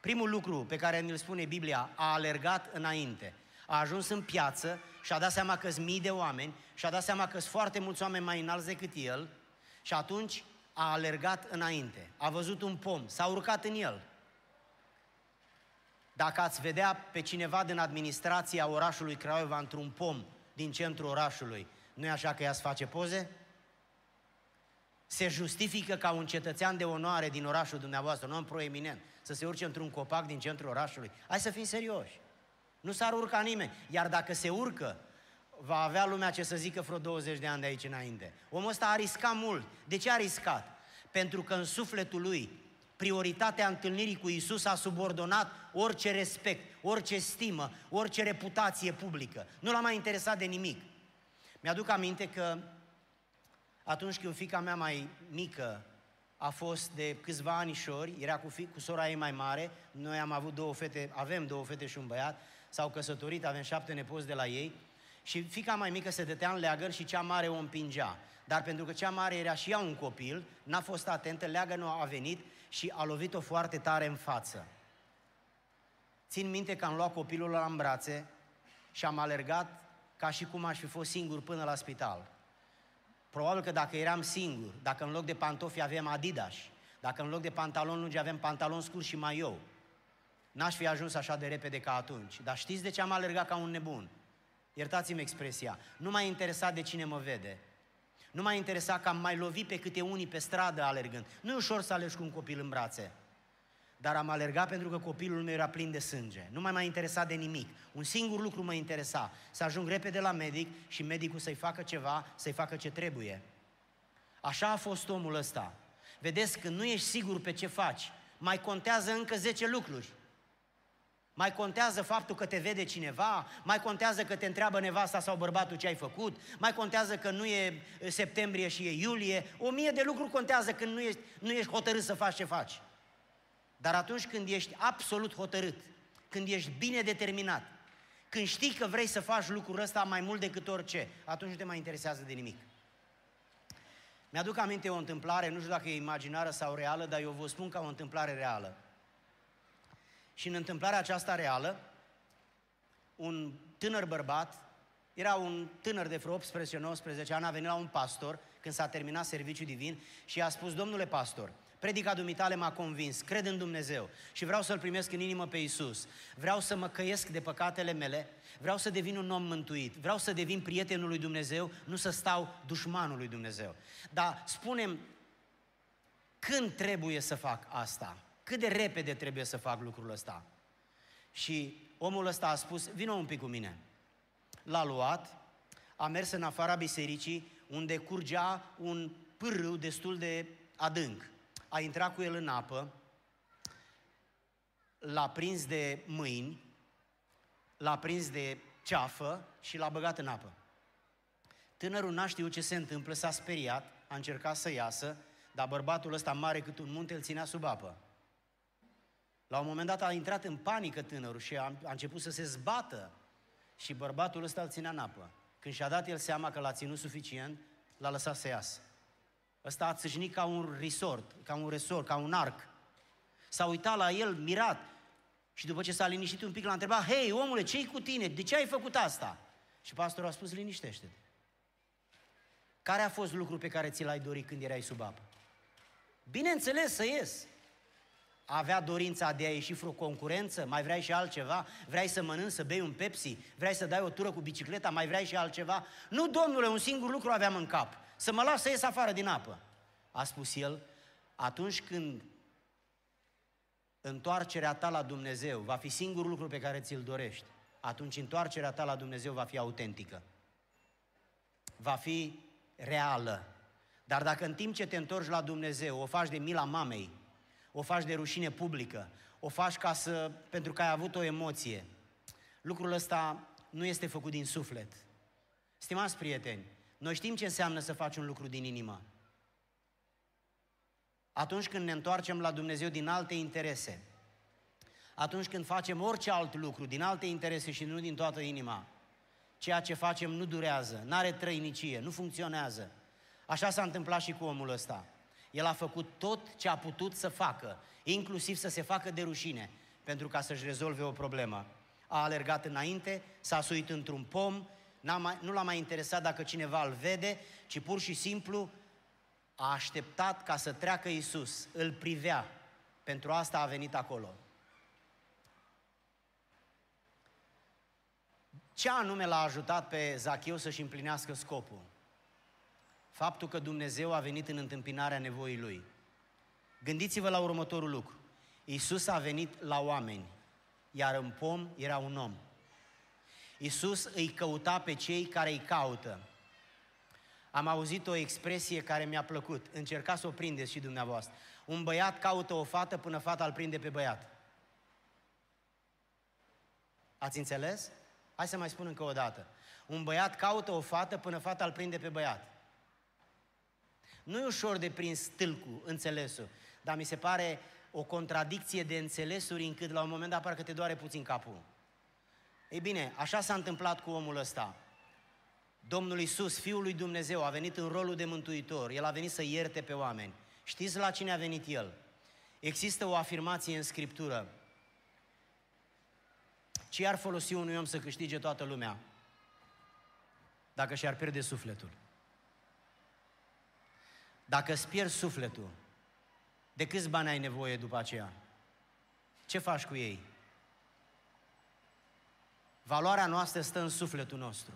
Primul lucru pe care ne-l spune Biblia, a alergat înainte a ajuns în piață și a dat seama că sunt mii de oameni și a dat seama că sunt foarte mulți oameni mai înalți decât el și atunci a alergat înainte. A văzut un pom, s-a urcat în el. Dacă ați vedea pe cineva din administrația orașului Craiova într-un pom din centrul orașului, nu e așa că ea să face poze? Se justifică ca un cetățean de onoare din orașul dumneavoastră, un om proeminent, să se urce într-un copac din centrul orașului? Hai să fim serioși. Nu s-ar urca nimeni. Iar dacă se urcă, va avea lumea ce să zică vreo 20 de ani de aici înainte. Omul ăsta a riscat mult. De ce a riscat? Pentru că în sufletul lui prioritatea întâlnirii cu Isus a subordonat orice respect, orice stimă, orice reputație publică. Nu l-a mai interesat de nimic. Mi-aduc aminte că atunci când fica mea mai mică a fost de câțiva anișori, era cu, fi, cu sora ei mai mare, noi am avut două fete, avem două fete și un băiat, s-au căsătorit, avem șapte nepoți de la ei și fica mai mică se dătea în leagăr și cea mare o împingea. Dar pentru că cea mare era și ea un copil, n-a fost atentă, leagănul a venit și a lovit-o foarte tare în față. Țin minte că am luat copilul la în brațe și am alergat ca și cum aș fi fost singur până la spital. Probabil că dacă eram singur, dacă în loc de pantofi avem Adidas, dacă în loc de pantaloni lungi avem pantaloni scurs și mai eu, N-aș fi ajuns așa de repede ca atunci. Dar știți de ce am alergat ca un nebun? Iertați-mi expresia. Nu m-a interesat de cine mă vede. Nu m-a interesat că am mai lovit pe câte unii pe stradă alergând. Nu e ușor să alergi cu un copil în brațe. Dar am alergat pentru că copilul meu era plin de sânge. Nu mai m-a interesat de nimic. Un singur lucru mă interesa. Să ajung repede la medic și medicul să-i facă ceva, să-i facă ce trebuie. Așa a fost omul ăsta. Vedeți, când nu ești sigur pe ce faci, mai contează încă 10 lucruri. Mai contează faptul că te vede cineva, mai contează că te întreabă nevasta sau bărbatul ce ai făcut, mai contează că nu e septembrie și e iulie, o mie de lucruri contează când nu ești, nu ești hotărât să faci ce faci. Dar atunci când ești absolut hotărât, când ești bine determinat, Când știi că vrei să faci lucrul ăsta mai mult decât orice, atunci nu te mai interesează de nimic. Mi-aduc aminte o întâmplare, nu știu dacă e imaginară sau reală, dar eu vă spun ca o întâmplare reală. Și în întâmplarea aceasta reală, un tânăr bărbat, era un tânăr de vreo 18-19 ani, a venit la un pastor când s-a terminat serviciul divin și i-a spus, domnule pastor, Predica dumitale m-a convins, cred în Dumnezeu și vreau să-L primesc în inimă pe Isus. Vreau să mă căiesc de păcatele mele, vreau să devin un om mântuit, vreau să devin prietenul lui Dumnezeu, nu să stau dușmanul lui Dumnezeu. Dar spunem, când trebuie să fac asta? Cât de repede trebuie să fac lucrul ăsta? Și omul ăsta a spus, vină un pic cu mine. L-a luat, a mers în afara bisericii, unde curgea un pârâu destul de adânc a intrat cu el în apă, l-a prins de mâini, l-a prins de ceafă și l-a băgat în apă. Tânărul n-a știut ce se întâmplă, s-a speriat, a încercat să iasă, dar bărbatul ăsta mare cât un munte îl ținea sub apă. La un moment dat a intrat în panică tânărul și a, a început să se zbată și bărbatul ăsta îl ținea în apă. Când și-a dat el seama că l-a ținut suficient, l-a lăsat să iasă. Ăsta a țâșnit ca un resort, ca un resort, ca un arc. S-a uitat la el mirat și după ce s-a liniștit un pic l-a întrebat, hei, omule, ce-i cu tine? De ce ai făcut asta? Și pastorul a spus, liniștește-te. Care a fost lucrul pe care ți l-ai dorit când erai sub apă? Bineînțeles să ies. Avea dorința de a ieși vreo concurență? Mai vrei și altceva? Vrei să mănânci, să bei un Pepsi? Vrei să dai o tură cu bicicleta? Mai vrei și altceva? Nu, domnule, un singur lucru aveam în cap să mă las să ies afară din apă. A spus el, atunci când întoarcerea ta la Dumnezeu va fi singurul lucru pe care ți-l dorești, atunci întoarcerea ta la Dumnezeu va fi autentică. Va fi reală. Dar dacă în timp ce te întorci la Dumnezeu o faci de mila mamei, o faci de rușine publică, o faci ca să, pentru că ai avut o emoție, lucrul ăsta nu este făcut din suflet. Stimați prieteni, noi știm ce înseamnă să faci un lucru din inimă. Atunci când ne întoarcem la Dumnezeu din alte interese, atunci când facem orice alt lucru din alte interese și nu din toată inima, ceea ce facem nu durează, nu are trăinicie, nu funcționează. Așa s-a întâmplat și cu omul ăsta. El a făcut tot ce a putut să facă, inclusiv să se facă de rușine, pentru ca să-și rezolve o problemă. A alergat înainte, s-a suit într-un pom, mai, nu l-a mai interesat dacă cineva îl vede, ci pur și simplu a așteptat ca să treacă Isus, îl privea. Pentru asta a venit acolo. Ce anume l-a ajutat pe Zacheu să-și împlinească scopul? Faptul că Dumnezeu a venit în întâmpinarea nevoii lui. Gândiți-vă la următorul lucru. Isus a venit la oameni, iar în pom era un om. Iisus îi căuta pe cei care îi caută. Am auzit o expresie care mi-a plăcut. Încercați să o prindeți și dumneavoastră. Un băiat caută o fată până fata îl prinde pe băiat. Ați înțeles? Hai să mai spun încă o dată. Un băiat caută o fată până fata îl prinde pe băiat. Nu e ușor de prins stâlcul, înțelesul, dar mi se pare o contradicție de înțelesuri încât la un moment dat parcă te doare puțin capul. Ei bine, așa s-a întâmplat cu omul ăsta. Domnul Isus, Fiul lui Dumnezeu, a venit în rolul de mântuitor. El a venit să ierte pe oameni. Știți la cine a venit El? Există o afirmație în Scriptură. Ce ar folosi unui om să câștige toată lumea dacă și-ar pierde sufletul? Dacă îți pierzi sufletul, de câți bani ai nevoie după aceea? Ce faci cu ei? Valoarea noastră stă în sufletul nostru.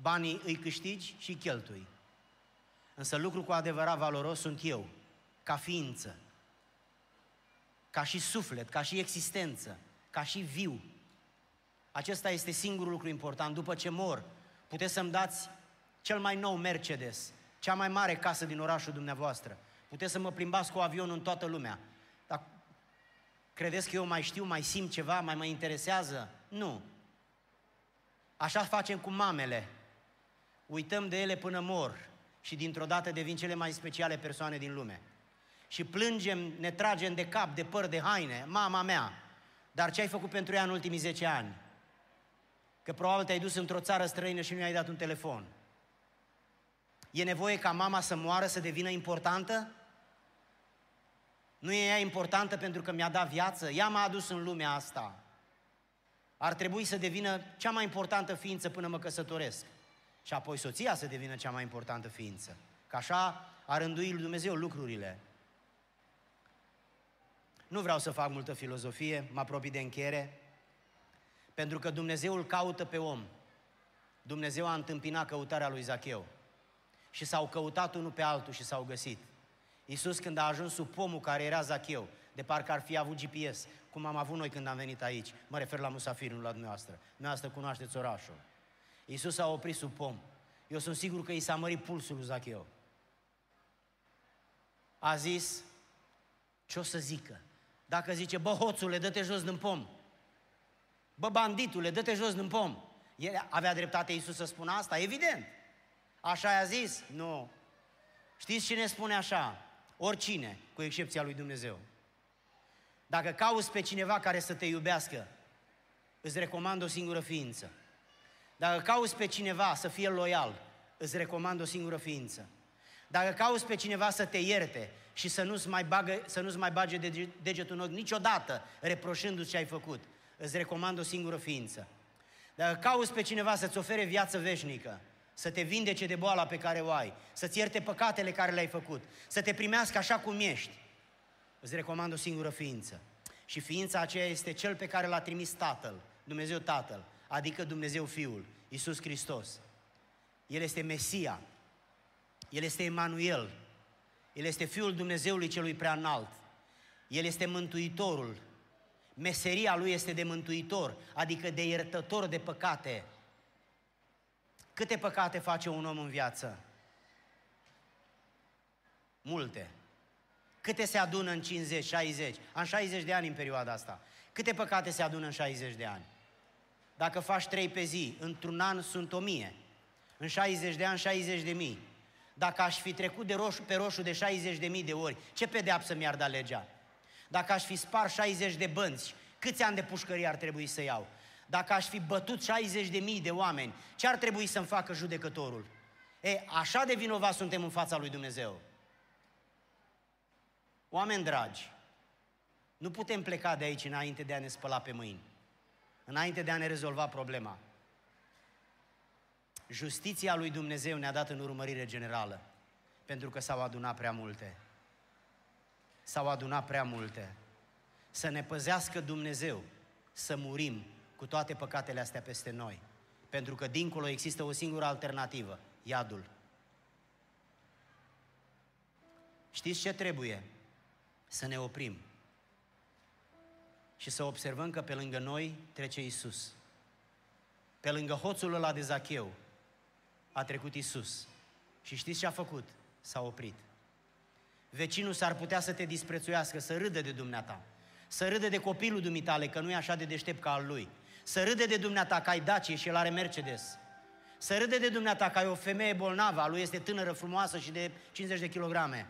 Banii îi câștigi și cheltui. Însă lucru cu adevărat valoros sunt eu, ca ființă, ca și suflet, ca și existență, ca și viu. Acesta este singurul lucru important. După ce mor, puteți să-mi dați cel mai nou Mercedes, cea mai mare casă din orașul dumneavoastră. Puteți să mă plimbați cu avionul în toată lumea. Dar credeți că eu mai știu, mai simt ceva, mai mă interesează? Nu. Așa facem cu mamele. Uităm de ele până mor și dintr-o dată devin cele mai speciale persoane din lume. Și plângem, ne tragem de cap, de păr, de haine, mama mea. Dar ce ai făcut pentru ea în ultimii 10 ani? Că probabil te-ai dus într-o țară străină și nu i-ai dat un telefon. E nevoie ca mama să moară, să devină importantă? Nu e ea importantă pentru că mi-a dat viață? Ea m-a adus în lumea asta. Ar trebui să devină cea mai importantă ființă până mă căsătoresc. Și apoi soția să devină cea mai importantă ființă. Că așa a rânduit Dumnezeu lucrurile. Nu vreau să fac multă filozofie, mă apropii de încheiere, pentru că Dumnezeu îl caută pe om. Dumnezeu a întâmpinat căutarea lui Zacheu. Și s-au căutat unul pe altul și s-au găsit. Iisus când a ajuns sub pomul care era Zacheu, de parcă ar fi avut GPS, cum am avut noi când am venit aici. Mă refer la Musafir, nu la dumneavoastră. Dumneavoastră cunoașteți orașul. Iisus a oprit sub pom. Eu sunt sigur că i s-a mărit pulsul lui Zacheu. A zis, ce o să zică? Dacă zice, bă, hoțule, dă-te jos din pom. Bă, banditule, dă-te jos din pom. El avea dreptate Iisus să spună asta? Evident. Așa i-a zis? Nu. Știți cine spune așa? Oricine, cu excepția lui Dumnezeu. Dacă cauți pe cineva care să te iubească, îți recomand o singură ființă. Dacă cauți pe cineva să fie loial, îți recomand o singură ființă. Dacă cauți pe cineva să te ierte și să nu-ți mai, bagă, să nu-ți mai bage degetul în ochi niciodată, reproșându-ți ce ai făcut, îți recomand o singură ființă. Dacă cauți pe cineva să-ți ofere viață veșnică, să te vindece de boala pe care o ai, să-ți ierte păcatele care le-ai făcut, să te primească așa cum ești, îți recomand o singură ființă. Și ființa aceea este cel pe care l-a trimis Tatăl, Dumnezeu Tatăl, adică Dumnezeu Fiul, Iisus Hristos. El este Mesia, El este Emanuel, El este Fiul Dumnezeului celui prea înalt, El este Mântuitorul, meseria Lui este de mântuitor, adică de iertător de păcate. Câte păcate face un om în viață? Multe. Câte se adună în 50, 60? Am 60 de ani în perioada asta. Câte păcate se adună în 60 de ani? Dacă faci 3 pe zi, într-un an sunt 1000. În 60 de ani, 60 de mii. Dacă aș fi trecut de roșu pe roșu de 60 de mii de ori, ce pedeapsă mi-ar da legea? Dacă aș fi spart 60 de bănți, câți ani de pușcărie ar trebui să iau? Dacă aș fi bătut 60 de mii de oameni, ce ar trebui să-mi facă judecătorul? E, așa de vinovat suntem în fața lui Dumnezeu. Oameni dragi, nu putem pleca de aici înainte de a ne spăla pe mâini, înainte de a ne rezolva problema. Justiția lui Dumnezeu ne-a dat în urmărire generală, pentru că s-au adunat prea multe. S-au adunat prea multe. Să ne păzească Dumnezeu, să murim cu toate păcatele astea peste noi. Pentru că dincolo există o singură alternativă, iadul. Știți ce trebuie? să ne oprim și să observăm că pe lângă noi trece Isus. Pe lângă hoțul ăla de Zacheu a trecut Isus. Și știți ce a făcut? S-a oprit. Vecinul s-ar putea să te disprețuiască, să râde de dumneata, să râde de copilul dumitale, că nu e așa de deștept ca al lui, să râde de dumneata că ai Dacie și el are Mercedes, să râde de dumneata că ai o femeie bolnavă, a lui este tânără, frumoasă și de 50 de kilograme,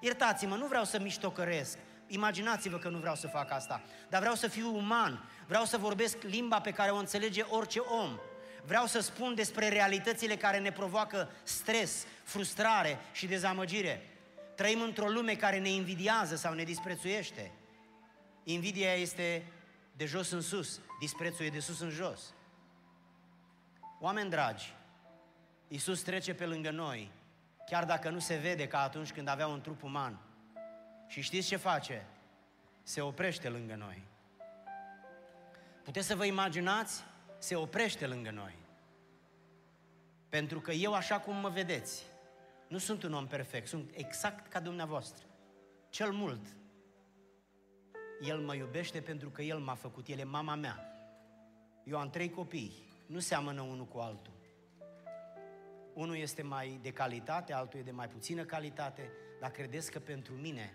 Iertați-mă, nu vreau să miștocăresc. Imaginați-vă că nu vreau să fac asta. Dar vreau să fiu uman. Vreau să vorbesc limba pe care o înțelege orice om. Vreau să spun despre realitățile care ne provoacă stres, frustrare și dezamăgire. Trăim într-o lume care ne invidiază sau ne disprețuiește. Invidia este de jos în sus, disprețul e de sus în jos. Oameni dragi, Iisus trece pe lângă noi chiar dacă nu se vede ca atunci când avea un trup uman. Și știți ce face? Se oprește lângă noi. Puteți să vă imaginați? Se oprește lângă noi. Pentru că eu, așa cum mă vedeți, nu sunt un om perfect, sunt exact ca dumneavoastră. Cel mult, El mă iubește pentru că El m-a făcut, El e mama mea. Eu am trei copii, nu seamănă unul cu altul. Unul este mai de calitate, altul e de mai puțină calitate, dar credeți că pentru mine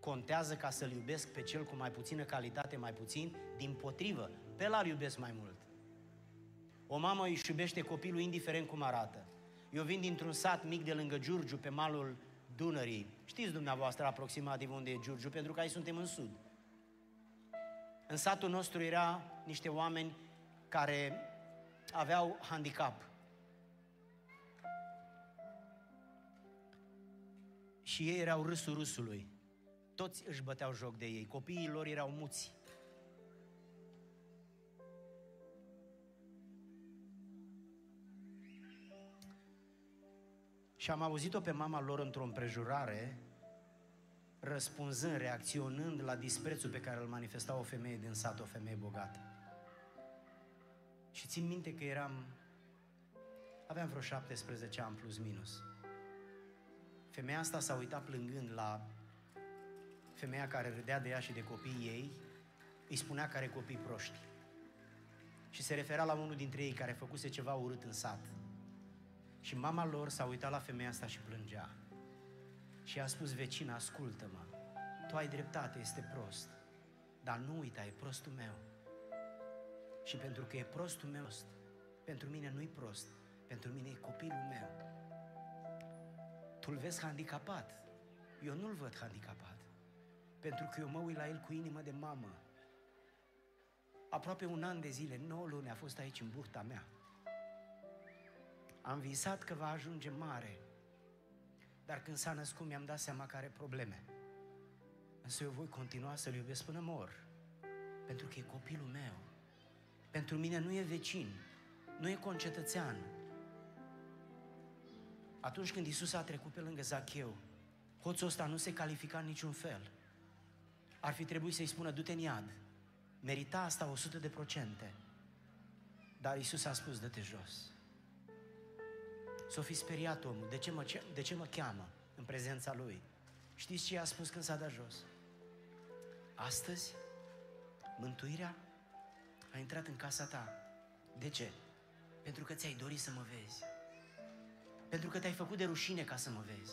contează ca să-l iubesc pe cel cu mai puțină calitate, mai puțin? Din potrivă, pe ăla iubesc mai mult. O mamă își iubește copilul indiferent cum arată. Eu vin dintr-un sat mic de lângă Giurgiu, pe malul Dunării. Știți dumneavoastră aproximativ unde e Giurgiu, pentru că aici suntem în sud. În satul nostru era niște oameni care aveau handicap. Și ei erau râsul râsului. Toți își băteau joc de ei. Copiii lor erau muți. Și am auzit-o pe mama lor într-o împrejurare, răspunzând, reacționând la disprețul pe care îl manifesta o femeie din sat, o femeie bogată. Și țin minte că eram, aveam vreo 17 ani plus minus. Femeia asta s-a uitat plângând la femeia care râdea de ea și de copiii ei, îi spunea că are copii proști. Și se referea la unul dintre ei care făcuse ceva urât în sat. Și mama lor s-a uitat la femeia asta și plângea. Și a spus, vecina, ascultă-mă, tu ai dreptate, este prost. Dar nu uita, e prostul meu. Și pentru că e prostul meu, pentru mine nu-i prost, pentru mine e copilul meu. Tu-l vezi handicapat. Eu nu-l văd handicapat. Pentru că eu mă uit la el cu inimă de mamă. Aproape un an de zile, 9 luni a fost aici în burta mea. Am visat că va ajunge mare, dar când s-a născut mi-am dat seama că are probleme. Însă eu voi continua să-l iubesc până mor, pentru că e copilul meu. Pentru mine nu e vecin, nu e concetățean. Atunci când Isus a trecut pe lângă Zacheu, hoțul ăsta nu se califica în niciun fel. Ar fi trebuit să-i spună, du-te în iad. Merita asta 100 de procente. Dar Isus a spus, dă-te jos. S-o fi speriat omul. De ce, mă, de ce mă cheamă în prezența lui? Știți ce i-a spus când s-a dat jos? Astăzi, mântuirea a intrat în casa ta. De ce? Pentru că ți-ai dorit să mă vezi. Pentru că te-ai făcut de rușine ca să mă vezi.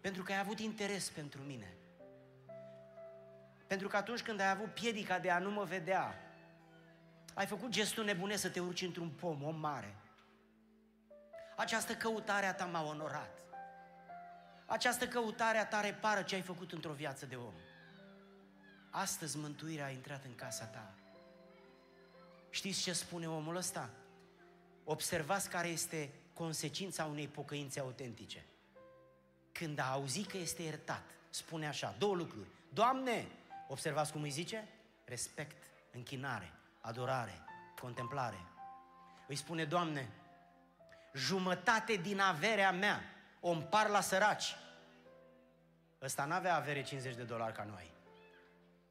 Pentru că ai avut interes pentru mine. Pentru că atunci când ai avut piedica de a nu mă vedea, ai făcut gestul nebune să te urci într-un pom, om mare. Această căutare a ta m-a onorat. Această căutare a ta repară ce ai făcut într-o viață de om. Astăzi mântuirea a intrat în casa ta. Știți ce spune omul ăsta? Observați care este consecința unei pocăințe autentice. Când a auzit că este iertat, spune așa, două lucruri. Doamne, observați cum îi zice? Respect, închinare, adorare, contemplare. Îi spune, Doamne, jumătate din averea mea o împar la săraci. Ăsta n-avea avere 50 de dolari ca noi.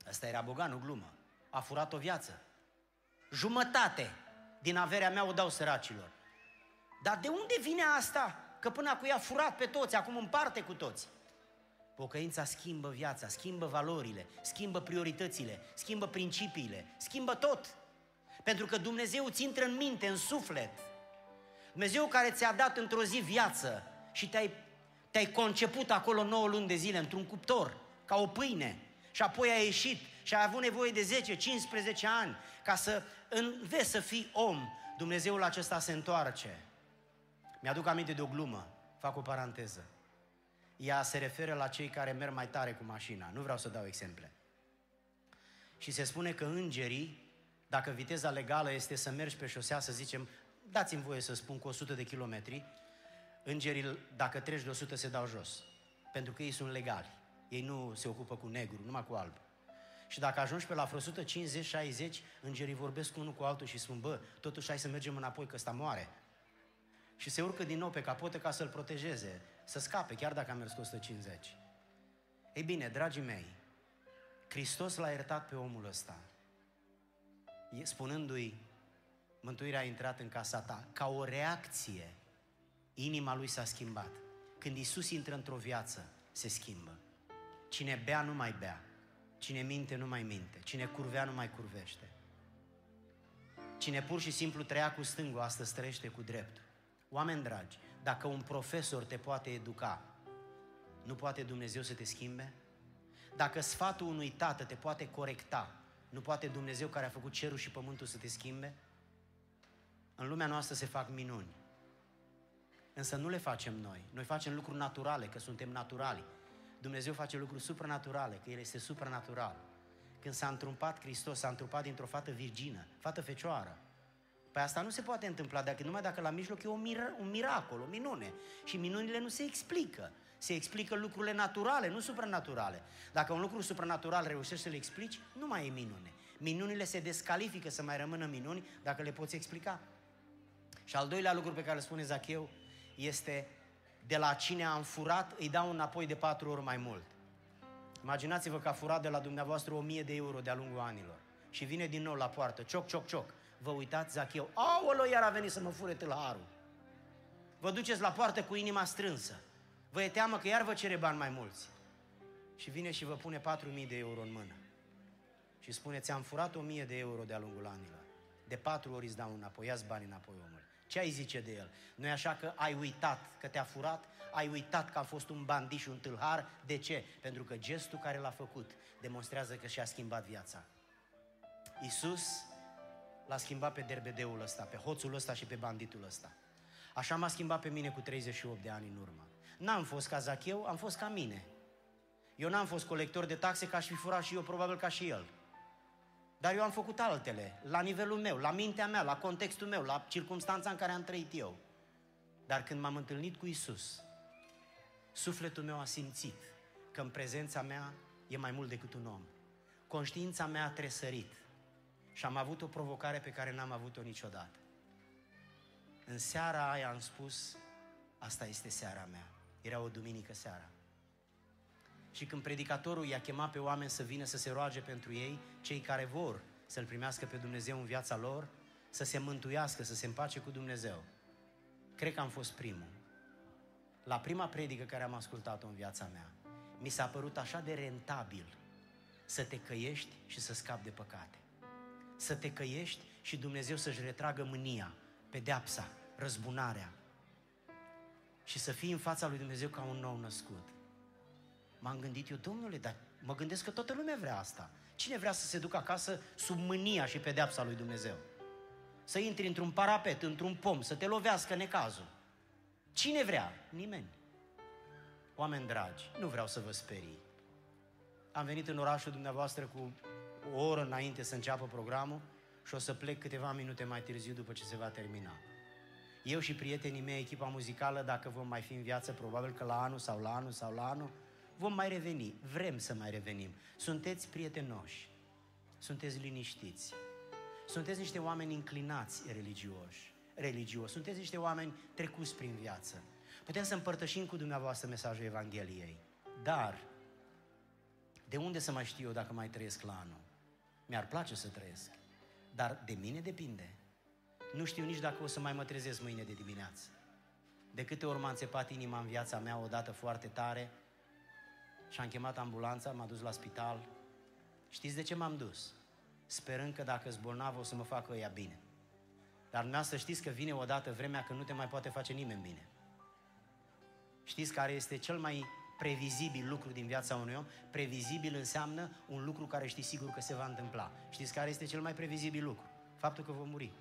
Ăsta era bogat, nu glumă. A furat o viață. Jumătate din averea mea o dau săracilor. Dar de unde vine asta? Că până acum i-a furat pe toți, acum împarte cu toți. Pocăința schimbă viața, schimbă valorile, schimbă prioritățile, schimbă principiile, schimbă tot. Pentru că Dumnezeu ți intră în minte, în suflet. Dumnezeu care ți-a dat într-o zi viață și te-ai, te-ai conceput acolo 9 luni de zile într-un cuptor, ca o pâine, și apoi ai ieșit și ai avut nevoie de 10-15 ani ca să înveți să fii om, Dumnezeul acesta se întoarce. Mi-aduc aminte de o glumă, fac o paranteză. Ea se referă la cei care merg mai tare cu mașina. Nu vreau să dau exemple. Și se spune că îngerii, dacă viteza legală este să mergi pe șosea, să zicem, dați-mi voie să spun cu 100 de kilometri, îngerii, dacă treci de 100, se dau jos. Pentru că ei sunt legali. Ei nu se ocupă cu negru, numai cu alb. Și dacă ajungi pe la vreo 150-60, îngerii vorbesc cu unul cu altul și spun, bă, totuși hai să mergem înapoi, că ăsta moare. Și se urcă din nou pe capote ca să-l protejeze, să scape, chiar dacă a mers cu 150. Ei bine, dragii mei, Hristos l-a iertat pe omul ăsta, spunându-i, mântuirea a intrat în casa ta, ca o reacție, inima lui s-a schimbat. Când Isus intră într-o viață, se schimbă. Cine bea nu mai bea. Cine minte nu mai minte. Cine curvea nu mai curvește. Cine pur și simplu trăia cu stângul, astăzi trăiește cu dreptul. Oameni dragi, dacă un profesor te poate educa, nu poate Dumnezeu să te schimbe? Dacă sfatul unui tată te poate corecta, nu poate Dumnezeu care a făcut cerul și pământul să te schimbe? În lumea noastră se fac minuni. Însă nu le facem noi. Noi facem lucruri naturale, că suntem naturali. Dumnezeu face lucruri supranaturale, că El este supranatural. Când s-a întrumpat Hristos, s-a întrupat dintr-o fată virgină, fată fecioară. Păi asta nu se poate întâmpla dacă, numai dacă la mijloc e un, mir- un miracol, o minune. Și minunile nu se explică. Se explică lucrurile naturale, nu supranaturale. Dacă un lucru supranatural reușești să le explici, nu mai e minune. Minunile se descalifică să mai rămână minuni dacă le poți explica. Și al doilea lucru pe care îl spune Zacheu este de la cine am furat, îi dau înapoi de patru ori mai mult. Imaginați-vă că a furat de la dumneavoastră o mie de euro de-a lungul anilor și vine din nou la poartă, cioc, cioc, cioc. Vă uitați, Zacheu, aolo, iar a venit să mă fure tâlharul. Vă duceți la poartă cu inima strânsă. Vă e teamă că iar vă cere bani mai mulți. Și vine și vă pune 4.000 de euro în mână. Și spune, ți-am furat 1.000 de euro de-a lungul anilor. De patru ori îți dau înapoi, ia banii înapoi, omul. Ce ai zice de el? Nu e așa că ai uitat că te-a furat? Ai uitat că a fost un bandit și un tâlhar? De ce? Pentru că gestul care l-a făcut demonstrează că și-a schimbat viața. Isus l-a schimbat pe derbedeul ăsta, pe hoțul ăsta și pe banditul ăsta. Așa m-a schimbat pe mine cu 38 de ani în urmă. N-am fost ca Zacheu, am fost ca mine. Eu n-am fost colector de taxe ca și fi furat și eu, probabil ca și el. Dar eu am făcut altele, la nivelul meu, la mintea mea, la contextul meu, la circunstanța în care am trăit eu. Dar când m-am întâlnit cu Isus, sufletul meu a simțit că în prezența mea e mai mult decât un om. Conștiința mea a tresărit și am avut o provocare pe care n-am avut-o niciodată. În seara aia am spus, asta este seara mea. Era o duminică seara. Și când predicatorul i-a chemat pe oameni să vină să se roage pentru ei, cei care vor să-L primească pe Dumnezeu în viața lor, să se mântuiască, să se împace cu Dumnezeu. Cred că am fost primul. La prima predică care am ascultat-o în viața mea, mi s-a părut așa de rentabil să te căiești și să scapi de păcate. Să te căiești și Dumnezeu să-și retragă mânia, pedeapsa, răzbunarea și să fii în fața lui Dumnezeu ca un nou născut. M-am gândit eu, domnule, dar mă gândesc că toată lumea vrea asta. Cine vrea să se ducă acasă sub mânia și pedeapsa lui Dumnezeu? Să intri într-un parapet, într-un pom, să te lovească necazul. Cine vrea? Nimeni. Oameni dragi, nu vreau să vă sperii. Am venit în orașul dumneavoastră cu o oră înainte să înceapă programul și o să plec câteva minute mai târziu după ce se va termina. Eu și prietenii mei, echipa muzicală, dacă vom mai fi în viață, probabil că la anul sau la anul sau la anul, vom mai reveni, vrem să mai revenim. Sunteți prietenoși, sunteți liniștiți, sunteți niște oameni inclinați religioși, religios, sunteți niște oameni trecuți prin viață. Putem să împărtășim cu dumneavoastră mesajul Evangheliei, dar de unde să mai știu eu dacă mai trăiesc la anul? Mi-ar place să trăiesc, dar de mine depinde. Nu știu nici dacă o să mai mă trezesc mâine de dimineață. De câte ori m-a înțepat inima în viața mea odată foarte tare, și am chemat ambulanța, m-a dus la spital. Știți de ce m-am dus? Sperând că dacă sunt bolnav o să mă facă ea bine. Dar nu să știți că vine odată vremea când nu te mai poate face nimeni bine. Știți care este cel mai previzibil lucru din viața unui om? Previzibil înseamnă un lucru care știi sigur că se va întâmpla. Știți care este cel mai previzibil lucru? Faptul că vom muri.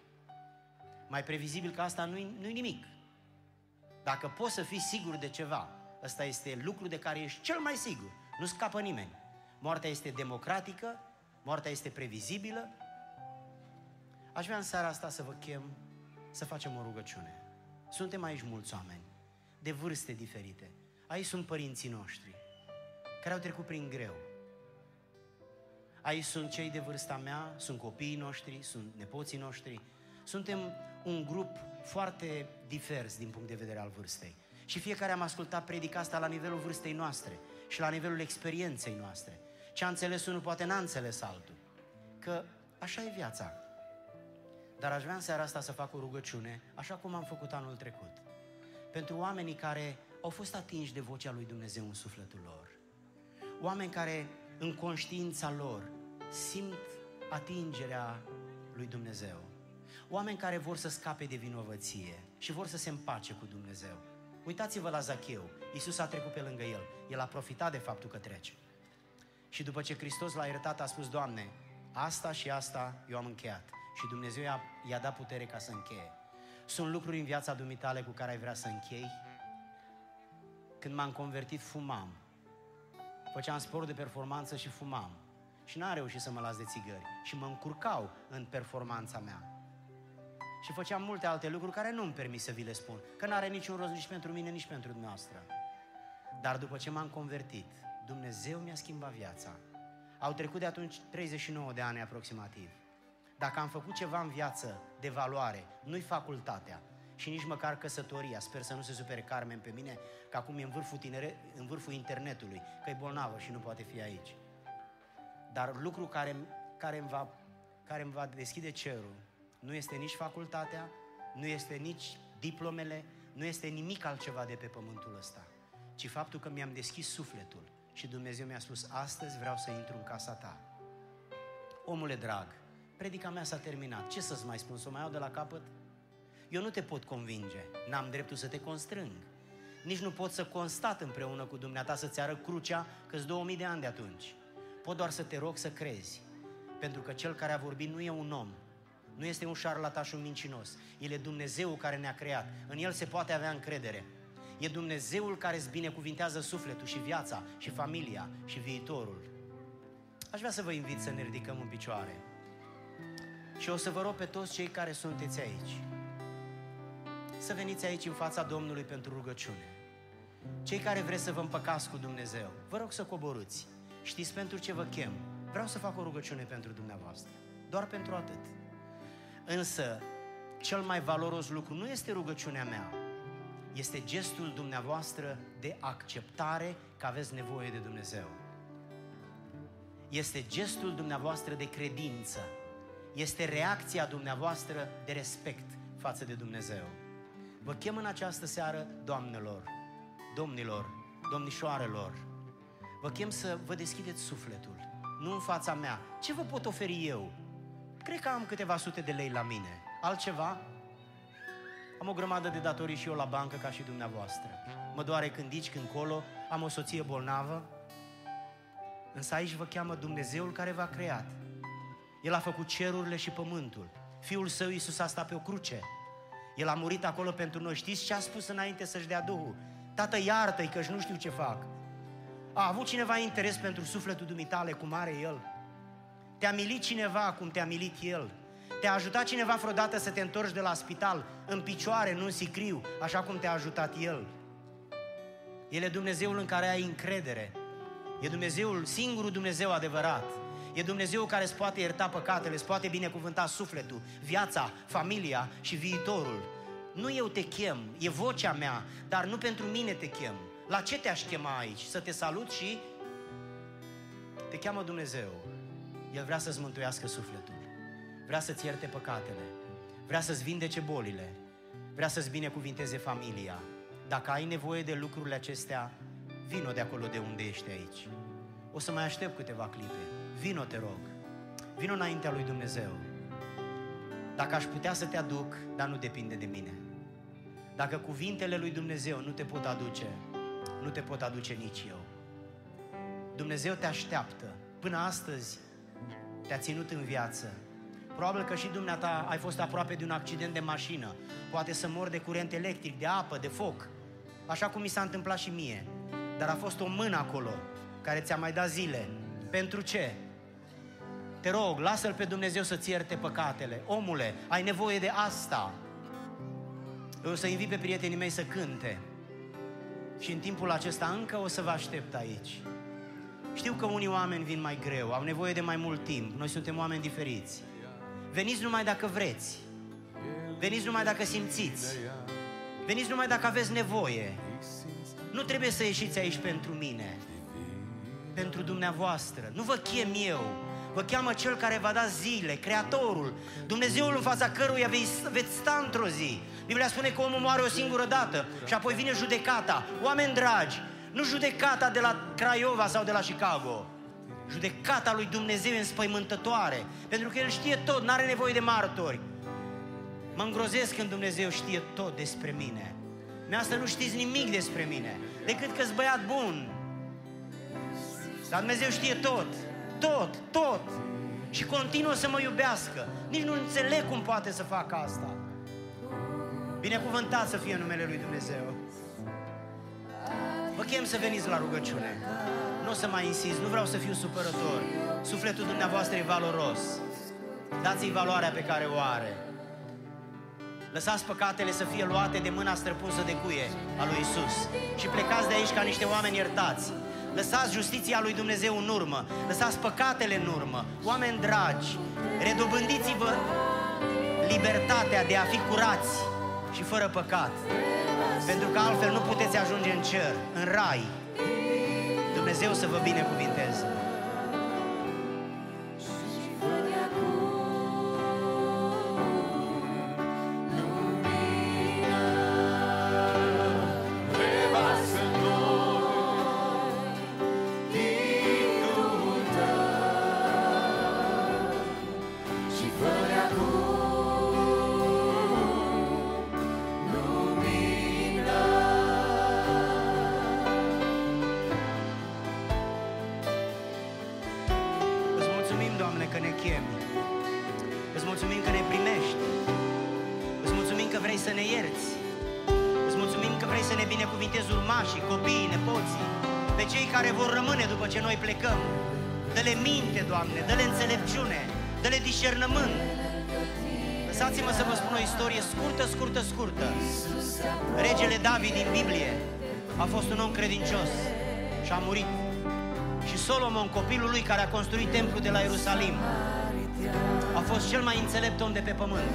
Mai previzibil că asta nu-i, nu nimic. Dacă poți să fii sigur de ceva, Ăsta este lucru de care ești cel mai sigur. Nu scapă nimeni. Moartea este democratică, moartea este previzibilă. Aș vrea în seara asta să vă chem să facem o rugăciune. Suntem aici mulți oameni, de vârste diferite. Aici sunt părinții noștri, care au trecut prin greu. Aici sunt cei de vârsta mea, sunt copiii noștri, sunt nepoții noștri. Suntem un grup foarte divers din punct de vedere al vârstei. Și fiecare am ascultat predica asta la nivelul vârstei noastre și la nivelul experienței noastre. Ce a înțeles unul poate n-a înțeles altul. Că așa e viața. Dar aș vrea în seara asta să fac o rugăciune, așa cum am făcut anul trecut. Pentru oamenii care au fost atinși de vocea lui Dumnezeu în sufletul lor. Oameni care în conștiința lor simt atingerea lui Dumnezeu. Oameni care vor să scape de vinovăție și vor să se împace cu Dumnezeu. Uitați-vă la Zacheu. Iisus a trecut pe lângă el. El a profitat de faptul că trece. Și după ce Hristos l-a iertat, a spus, Doamne, asta și asta eu am încheiat. Și Dumnezeu i-a, i-a dat putere ca să încheie. Sunt lucruri în viața dumitale cu care ai vrea să închei? Când m-am convertit, fumam. Făceam sport de performanță și fumam. Și n-am reușit să mă las de țigări. Și mă încurcau în performanța mea. Și făceam multe alte lucruri care nu îmi permit să vi le spun. Că n-are niciun rost nici pentru mine, nici pentru dumneavoastră. Dar după ce m-am convertit, Dumnezeu mi-a schimbat viața. Au trecut de atunci 39 de ani aproximativ. Dacă am făcut ceva în viață de valoare, nu-i facultatea și nici măcar căsătoria. Sper să nu se supere Carmen pe mine, că acum e în vârful, tinere, în vârful internetului, că e bolnavă și nu poate fi aici. Dar lucru care, care, îmi va, care îmi va deschide cerul nu este nici facultatea, nu este nici diplomele, nu este nimic altceva de pe pământul ăsta, ci faptul că mi-am deschis sufletul și Dumnezeu mi-a spus, astăzi vreau să intru în casa ta. Omule drag, predica mea s-a terminat. Ce să-ți mai spun? Să o mai iau de la capăt? Eu nu te pot convinge. N-am dreptul să te constrâng. Nici nu pot să constat împreună cu dumneata să-ți arăt crucea că-s 2000 de ani de atunci. Pot doar să te rog să crezi. Pentru că cel care a vorbit nu e un om, nu este un șarlatan și un mincinos. El e Dumnezeul care ne-a creat. În El se poate avea încredere. E Dumnezeul care îți binecuvintează sufletul și viața și familia și viitorul. Aș vrea să vă invit să ne ridicăm în picioare. Și o să vă rog pe toți cei care sunteți aici să veniți aici în fața Domnului pentru rugăciune. Cei care vreți să vă împăcați cu Dumnezeu, vă rog să coborâți. Știți pentru ce vă chem? Vreau să fac o rugăciune pentru dumneavoastră. Doar pentru atât. Însă, cel mai valoros lucru nu este rugăciunea mea, este gestul dumneavoastră de acceptare că aveți nevoie de Dumnezeu. Este gestul dumneavoastră de credință. Este reacția dumneavoastră de respect față de Dumnezeu. Vă chem în această seară, doamnelor, domnilor, domnișoarelor, vă chem să vă deschideți sufletul, nu în fața mea. Ce vă pot oferi eu? Cred că am câteva sute de lei la mine. Altceva? Am o grămadă de datorii și eu la bancă ca și dumneavoastră. Mă doare când dici, când colo, am o soție bolnavă. Însă aici vă cheamă Dumnezeul care v-a creat. El a făcut cerurile și pământul. Fiul său Iisus a stat pe o cruce. El a murit acolo pentru noi. Știți ce a spus înainte să-și dea Duhul? Tată, iartă-i că nu știu ce fac. A avut cineva interes pentru sufletul dumitale cum are El? Te-a milit cineva cum te-a milit El? Te-a ajutat cineva vreodată să te întorci de la spital în picioare, nu în sicriu, așa cum te-a ajutat El? El e Dumnezeul în care ai încredere. E Dumnezeul, singurul Dumnezeu adevărat. E Dumnezeu care îți poate ierta păcatele, îți poate binecuvânta sufletul, viața, familia și viitorul. Nu eu te chem, e vocea mea, dar nu pentru mine te chem. La ce te-aș chema aici? Să te salut și te cheamă Dumnezeu. El vrea să-ți mântuiască sufletul. Vrea să-ți ierte păcatele. Vrea să-ți vindece bolile. Vrea să-ți binecuvinteze familia. Dacă ai nevoie de lucrurile acestea, vino de acolo de unde ești aici. O să mai aștept câteva clipe. Vino, te rog. Vino înaintea lui Dumnezeu. Dacă aș putea să te aduc, dar nu depinde de mine. Dacă cuvintele lui Dumnezeu nu te pot aduce, nu te pot aduce nici eu. Dumnezeu te așteaptă. Până astăzi te-a ținut în viață. Probabil că și dumneata ai fost aproape de un accident de mașină. Poate să mor de curent electric, de apă, de foc. Așa cum mi s-a întâmplat și mie. Dar a fost o mână acolo care ți-a mai dat zile. Pentru ce? Te rog, lasă-L pe Dumnezeu să-ți ierte păcatele. Omule, ai nevoie de asta. Eu o să invit pe prietenii mei să cânte. Și în timpul acesta încă o să vă aștept aici. Știu că unii oameni vin mai greu, au nevoie de mai mult timp. Noi suntem oameni diferiți. Veniți numai dacă vreți. Veniți numai dacă simțiți. Veniți numai dacă aveți nevoie. Nu trebuie să ieșiți aici pentru mine. Pentru dumneavoastră. Nu vă chem eu. Vă cheamă Cel care va da zile, Creatorul, Dumnezeul în fața căruia veți sta într-o zi. Biblia spune că omul moare o singură dată și apoi vine judecata. Oameni dragi, nu judecata de la Craiova sau de la Chicago. Judecata lui Dumnezeu e înspăimântătoare. Pentru că El știe tot, nu are nevoie de martori. Mă îngrozesc când Dumnezeu știe tot despre mine. Mi să nu știți nimic despre mine, decât că-s băiat bun. Dar Dumnezeu știe tot, tot, tot. Și continuă să mă iubească. Nici nu înțeleg cum poate să facă asta. Binecuvântat să fie numele Lui Dumnezeu. Vă chem să veniți la rugăciune. Nu o să mai insist, nu vreau să fiu supărător. Sufletul dumneavoastră e valoros. Dați-i valoarea pe care o are. Lăsați păcatele să fie luate de mâna străpunsă de cuie a lui Isus și plecați de aici ca niște oameni iertați. Lăsați justiția lui Dumnezeu în urmă, lăsați păcatele în urmă. Oameni dragi, redobândiți-vă libertatea de a fi curați și fără păcat. Pentru că altfel nu puteți ajunge în cer, în rai. Dumnezeu să vă binecuvinteze. Care a construit templul de la Ierusalim, a fost cel mai înțelept om de pe pământ.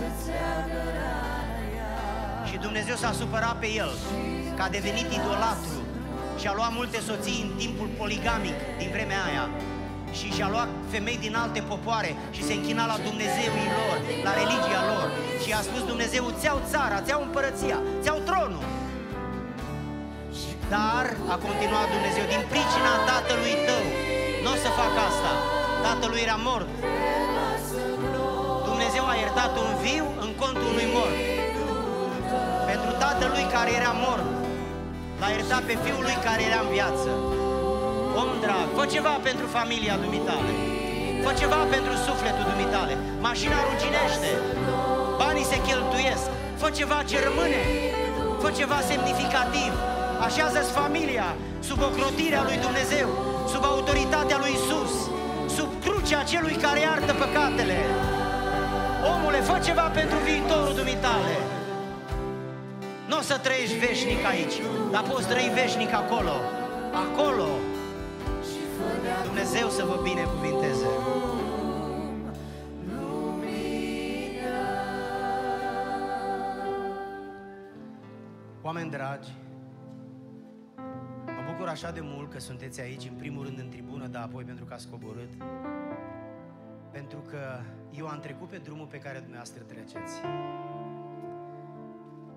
Și Dumnezeu s-a supărat pe el, că a devenit idolatru și a luat multe soții în timpul poligamic din vremea aia și și-a luat femei din alte popoare și se închina la Dumnezeu lor, la religia lor și a spus Dumnezeu, ți-au țara, ți-au împărăția, ți-au tronul. Dar, a continuat Dumnezeu, din pricina tatălui tău, nu o să fac asta. Tatălui era mort. Dumnezeu a iertat un viu în contul unui mort. Pentru tatălui care era mort, l-a iertat pe fiul lui care era în viață. Om drag, fă ceva pentru familia dumitale. Fă ceva pentru sufletul dumitale. Mașina ruginește. Banii se cheltuiesc. Fă ceva ce rămâne. Fă ceva semnificativ. Așează-ți familia sub ocrotirea lui Dumnezeu, sub autoritatea lui Isus, sub crucea celui care iartă păcatele. Omule, fă ceva pentru viitorul dumitale. Nu o să trăiești veșnic aici, dar poți trăi veșnic acolo. Acolo Dumnezeu să vă binecuvinteze. Oameni dragi, mă bucur așa de mult că sunteți aici, în primul rând în tribună, dar apoi pentru că ați coborât. Pentru că eu am trecut pe drumul pe care dumneavoastră treceți.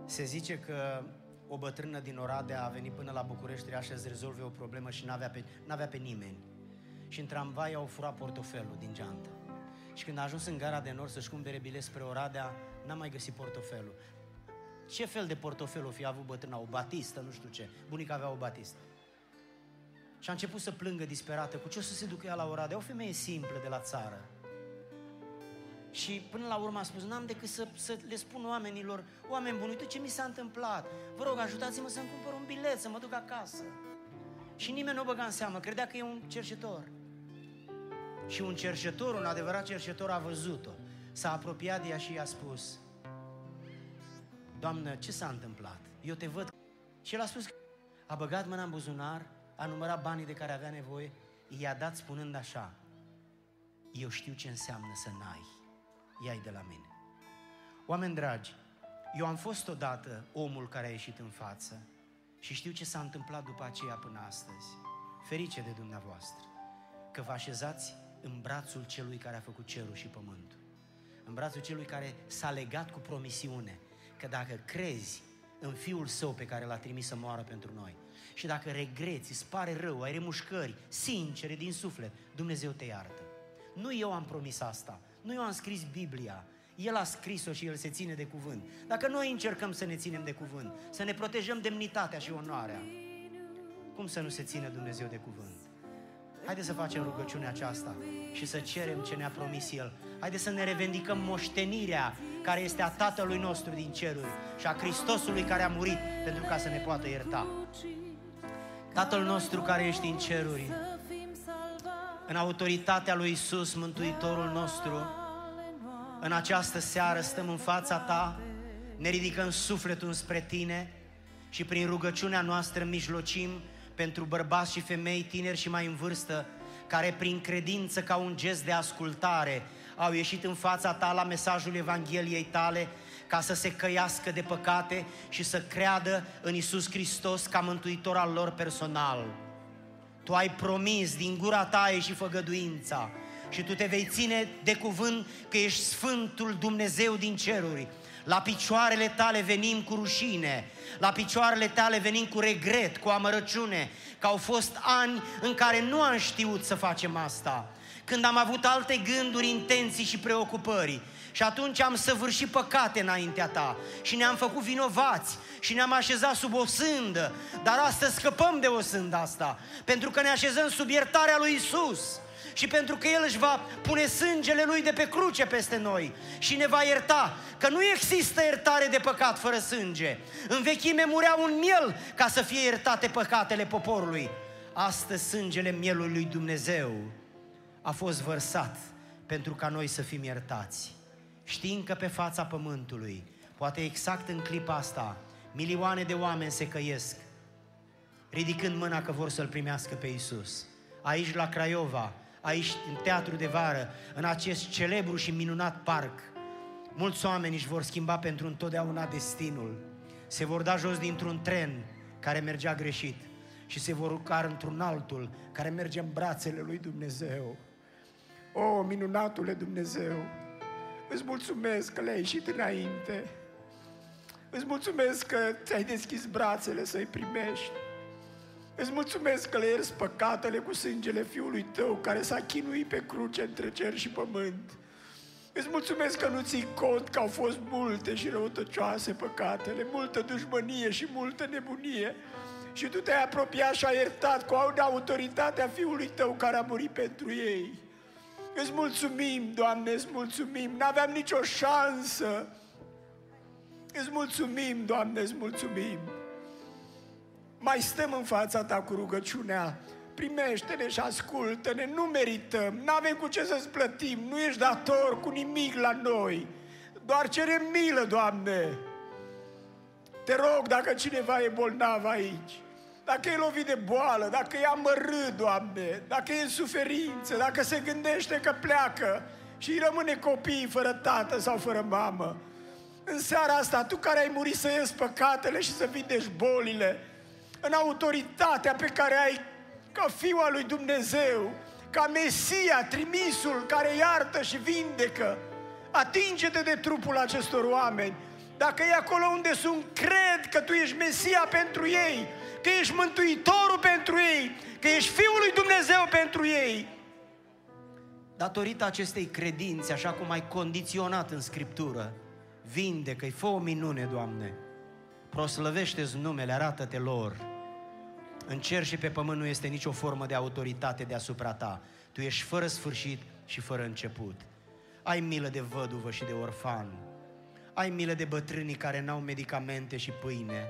Se zice că o bătrână din Oradea a venit până la București, trebuia să rezolve o problemă și n-avea pe, n-avea pe nimeni și în tramvai au furat portofelul din geantă. Și când a ajuns în gara de nord să-și cumpere bilet spre Oradea, n-a mai găsit portofelul. Ce fel de portofel o fi avut bătrâna? O batistă, nu știu ce. Bunica avea o batistă. Și a început să plângă disperată. Cu ce o să se ducă ea la Oradea? O femeie simplă de la țară. Și până la urmă a spus, n-am decât să, să le spun oamenilor, oameni buni, uite ce mi s-a întâmplat. Vă rog, ajutați-mă să-mi cumpăr un bilet, să mă duc acasă. Și nimeni nu o băga în seamă, credea că e un cercetor. Și un cercetor, un adevărat cercetor a văzut-o. S-a apropiat de ea și i-a spus, Doamnă, ce s-a întâmplat? Eu te văd. Și el a spus, a băgat mâna în buzunar, a numărat banii de care avea nevoie, i-a dat spunând așa, eu știu ce înseamnă să n-ai, ia de la mine. Oameni dragi, eu am fost odată omul care a ieșit în față și știu ce s-a întâmplat după aceea până astăzi. Ferice de dumneavoastră, că vă așezați în brațul celui care a făcut cerul și pământul. În brațul celui care s-a legat cu promisiune că dacă crezi în Fiul Său pe care l-a trimis să moară pentru noi și dacă regreți, îți pare rău, ai remușcări sincere din suflet, Dumnezeu te iartă. Nu eu am promis asta, nu eu am scris Biblia, el a scris-o și El se ține de cuvânt. Dacă noi încercăm să ne ținem de cuvânt, să ne protejăm demnitatea și onoarea, cum să nu se ține Dumnezeu de cuvânt? Haideți să facem rugăciunea aceasta și să cerem ce ne-a promis El. Haideți să ne revendicăm moștenirea care este a Tatălui nostru din ceruri și a Hristosului care a murit pentru ca să ne poată ierta. Tatăl nostru care ești în ceruri, în autoritatea lui Isus, Mântuitorul nostru, în această seară stăm în fața Ta ne ridicăm sufletul spre Tine și prin rugăciunea noastră mijlocim pentru bărbați și femei tineri și mai în vârstă, care prin credință ca un gest de ascultare au ieșit în fața ta la mesajul Evangheliei tale ca să se căiască de păcate și să creadă în Isus Hristos ca mântuitor al lor personal. Tu ai promis din gura ta și făgăduința și tu te vei ține de cuvânt că ești Sfântul Dumnezeu din ceruri. La picioarele tale venim cu rușine, la picioarele tale venim cu regret, cu amărăciune, că au fost ani în care nu am știut să facem asta, când am avut alte gânduri, intenții și preocupări. Și atunci am săvârșit păcate înaintea ta și ne-am făcut vinovați și ne-am așezat sub o sândă. Dar astăzi scăpăm de o sândă asta, pentru că ne așezăm sub iertarea lui Isus și pentru că El își va pune sângele Lui de pe cruce peste noi și ne va ierta, că nu există iertare de păcat fără sânge. În vechime murea un miel ca să fie iertate păcatele poporului. Astăzi sângele mielului lui Dumnezeu a fost vărsat pentru ca noi să fim iertați. Știind că pe fața pământului, poate exact în clipa asta, milioane de oameni se căiesc, ridicând mâna că vor să-L primească pe Isus. Aici la Craiova, aici în teatru de vară, în acest celebru și minunat parc, mulți oameni își vor schimba pentru întotdeauna destinul. Se vor da jos dintr-un tren care mergea greșit și se vor urca într-un altul care merge în brațele lui Dumnezeu. O, minunatule Dumnezeu, îți mulțumesc că le-ai ieșit înainte. Îți mulțumesc că ți-ai deschis brațele să-i primești. Îți mulțumesc că le ierți păcatele cu sângele Fiului Tău care s-a chinuit pe cruce între cer și pământ. Îți mulțumesc că nu ții cont că au fost multe și răutăcioase păcatele, multă dușmănie și multă nebunie. Și Tu te-ai apropiat și ai iertat cu autoritatea Fiului Tău care a murit pentru ei. Îți mulțumim, Doamne, îți mulțumim. N-aveam nicio șansă. Îți mulțumim, Doamne, îți mulțumim mai stăm în fața ta cu rugăciunea, primește-ne și ascultă-ne, nu merităm, nu avem cu ce să-ți plătim, nu ești dator cu nimic la noi, doar cerem milă, Doamne. Te rog, dacă cineva e bolnav aici, dacă e lovit de boală, dacă e amărât, Doamne, dacă e în suferință, dacă se gândește că pleacă și rămâne copii fără tată sau fără mamă, în seara asta, Tu care ai murit să ies păcatele și să vindești bolile, în autoritatea pe care ai ca Fiul al lui Dumnezeu, ca Mesia, trimisul care iartă și vindecă. Atinge-te de trupul acestor oameni. Dacă e acolo unde sunt, cred că Tu ești Mesia pentru ei, că ești Mântuitorul pentru ei, că ești Fiul lui Dumnezeu pentru ei. Datorită acestei credințe, așa cum ai condiționat în Scriptură, vindecă-i, fă o minune, Doamne. Proslăvește-ți numele, arată-te lor în cer și pe pământ nu este nicio formă de autoritate deasupra ta. Tu ești fără sfârșit și fără început. Ai milă de văduvă și de orfan. Ai milă de bătrânii care n-au medicamente și pâine.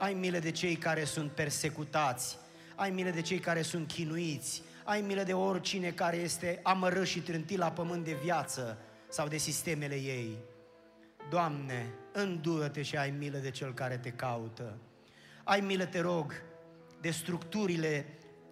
Ai milă de cei care sunt persecutați. Ai milă de cei care sunt chinuiți. Ai milă de oricine care este amărât și trântit la pământ de viață sau de sistemele ei. Doamne, îndură-te și ai milă de cel care te caută. Ai milă, te rog, de structurile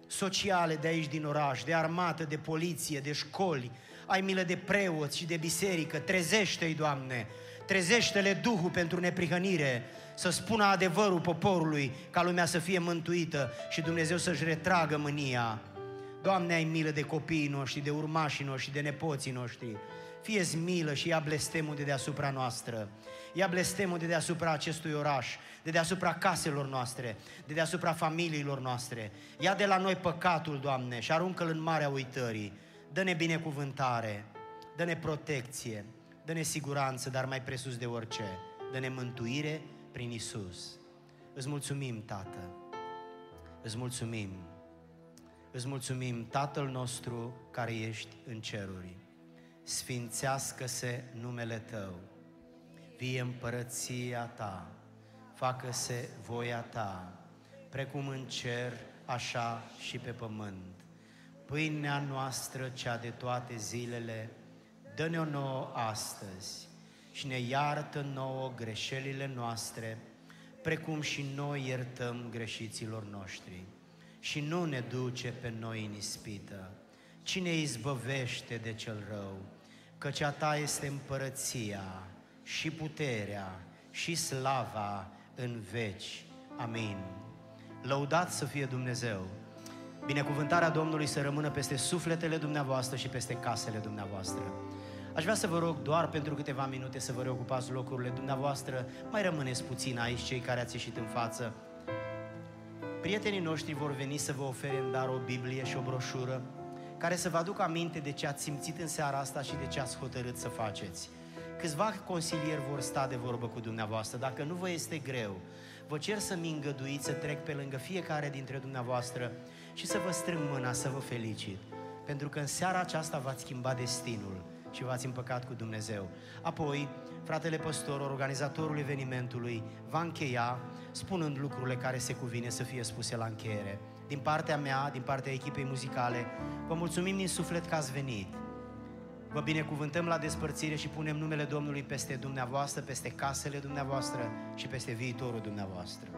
sociale de aici din oraș, de armată, de poliție, de școli, ai milă de preoți și de biserică, trezește-i, Doamne, trezește-le Duhul pentru neprihănire, să spună adevărul poporului, ca lumea să fie mântuită și Dumnezeu să-și retragă mânia. Doamne, ai milă de copiii noștri, de urmașii noștri, de nepoții noștri. Fie-ți milă și ia blestemul de deasupra noastră. Ia blestemul de deasupra acestui oraș de deasupra caselor noastre, de deasupra familiilor noastre. Ia de la noi păcatul, Doamne, și aruncă-l în marea uitării. Dă-ne binecuvântare, dă-ne protecție, dă-ne siguranță, dar mai presus de orice, dă-ne mântuire prin Isus. Îți mulțumim, Tată, îți mulțumim, îți mulțumim, Tatăl nostru care ești în ceruri. Sfințească-se numele Tău, vie împărăția Ta, facă-se voia ta, precum în cer, așa și pe pământ. Pâinea noastră, cea de toate zilele, dă-ne-o nouă astăzi și ne iartă nouă greșelile noastre, precum și noi iertăm greșiților noștri. Și nu ne duce pe noi în ispită, ci ne izbăvește de cel rău, căci a Ta este împărăția și puterea și slava în veci. Amin. Lăudat să fie Dumnezeu! Binecuvântarea Domnului să rămână peste sufletele dumneavoastră și peste casele dumneavoastră. Aș vrea să vă rog doar pentru câteva minute să vă reocupați locurile dumneavoastră. Mai rămâneți puțin aici, cei care ați ieșit în față. Prietenii noștri vor veni să vă ofere în dar o Biblie și o broșură care să vă aducă aminte de ce ați simțit în seara asta și de ce ați hotărât să faceți. Câțiva consilieri vor sta de vorbă cu dumneavoastră. Dacă nu vă este greu, vă cer să-mi îngăduiți să trec pe lângă fiecare dintre dumneavoastră și să vă strâng mâna, să vă felicit. Pentru că în seara aceasta v-ați schimbat destinul și v-ați împăcat cu Dumnezeu. Apoi, fratele păstor, organizatorul evenimentului, va încheia spunând lucrurile care se cuvine să fie spuse la încheiere. Din partea mea, din partea echipei muzicale, vă mulțumim din suflet că ați venit. Vă binecuvântăm la despărțire și punem numele Domnului peste dumneavoastră, peste casele dumneavoastră și peste viitorul dumneavoastră.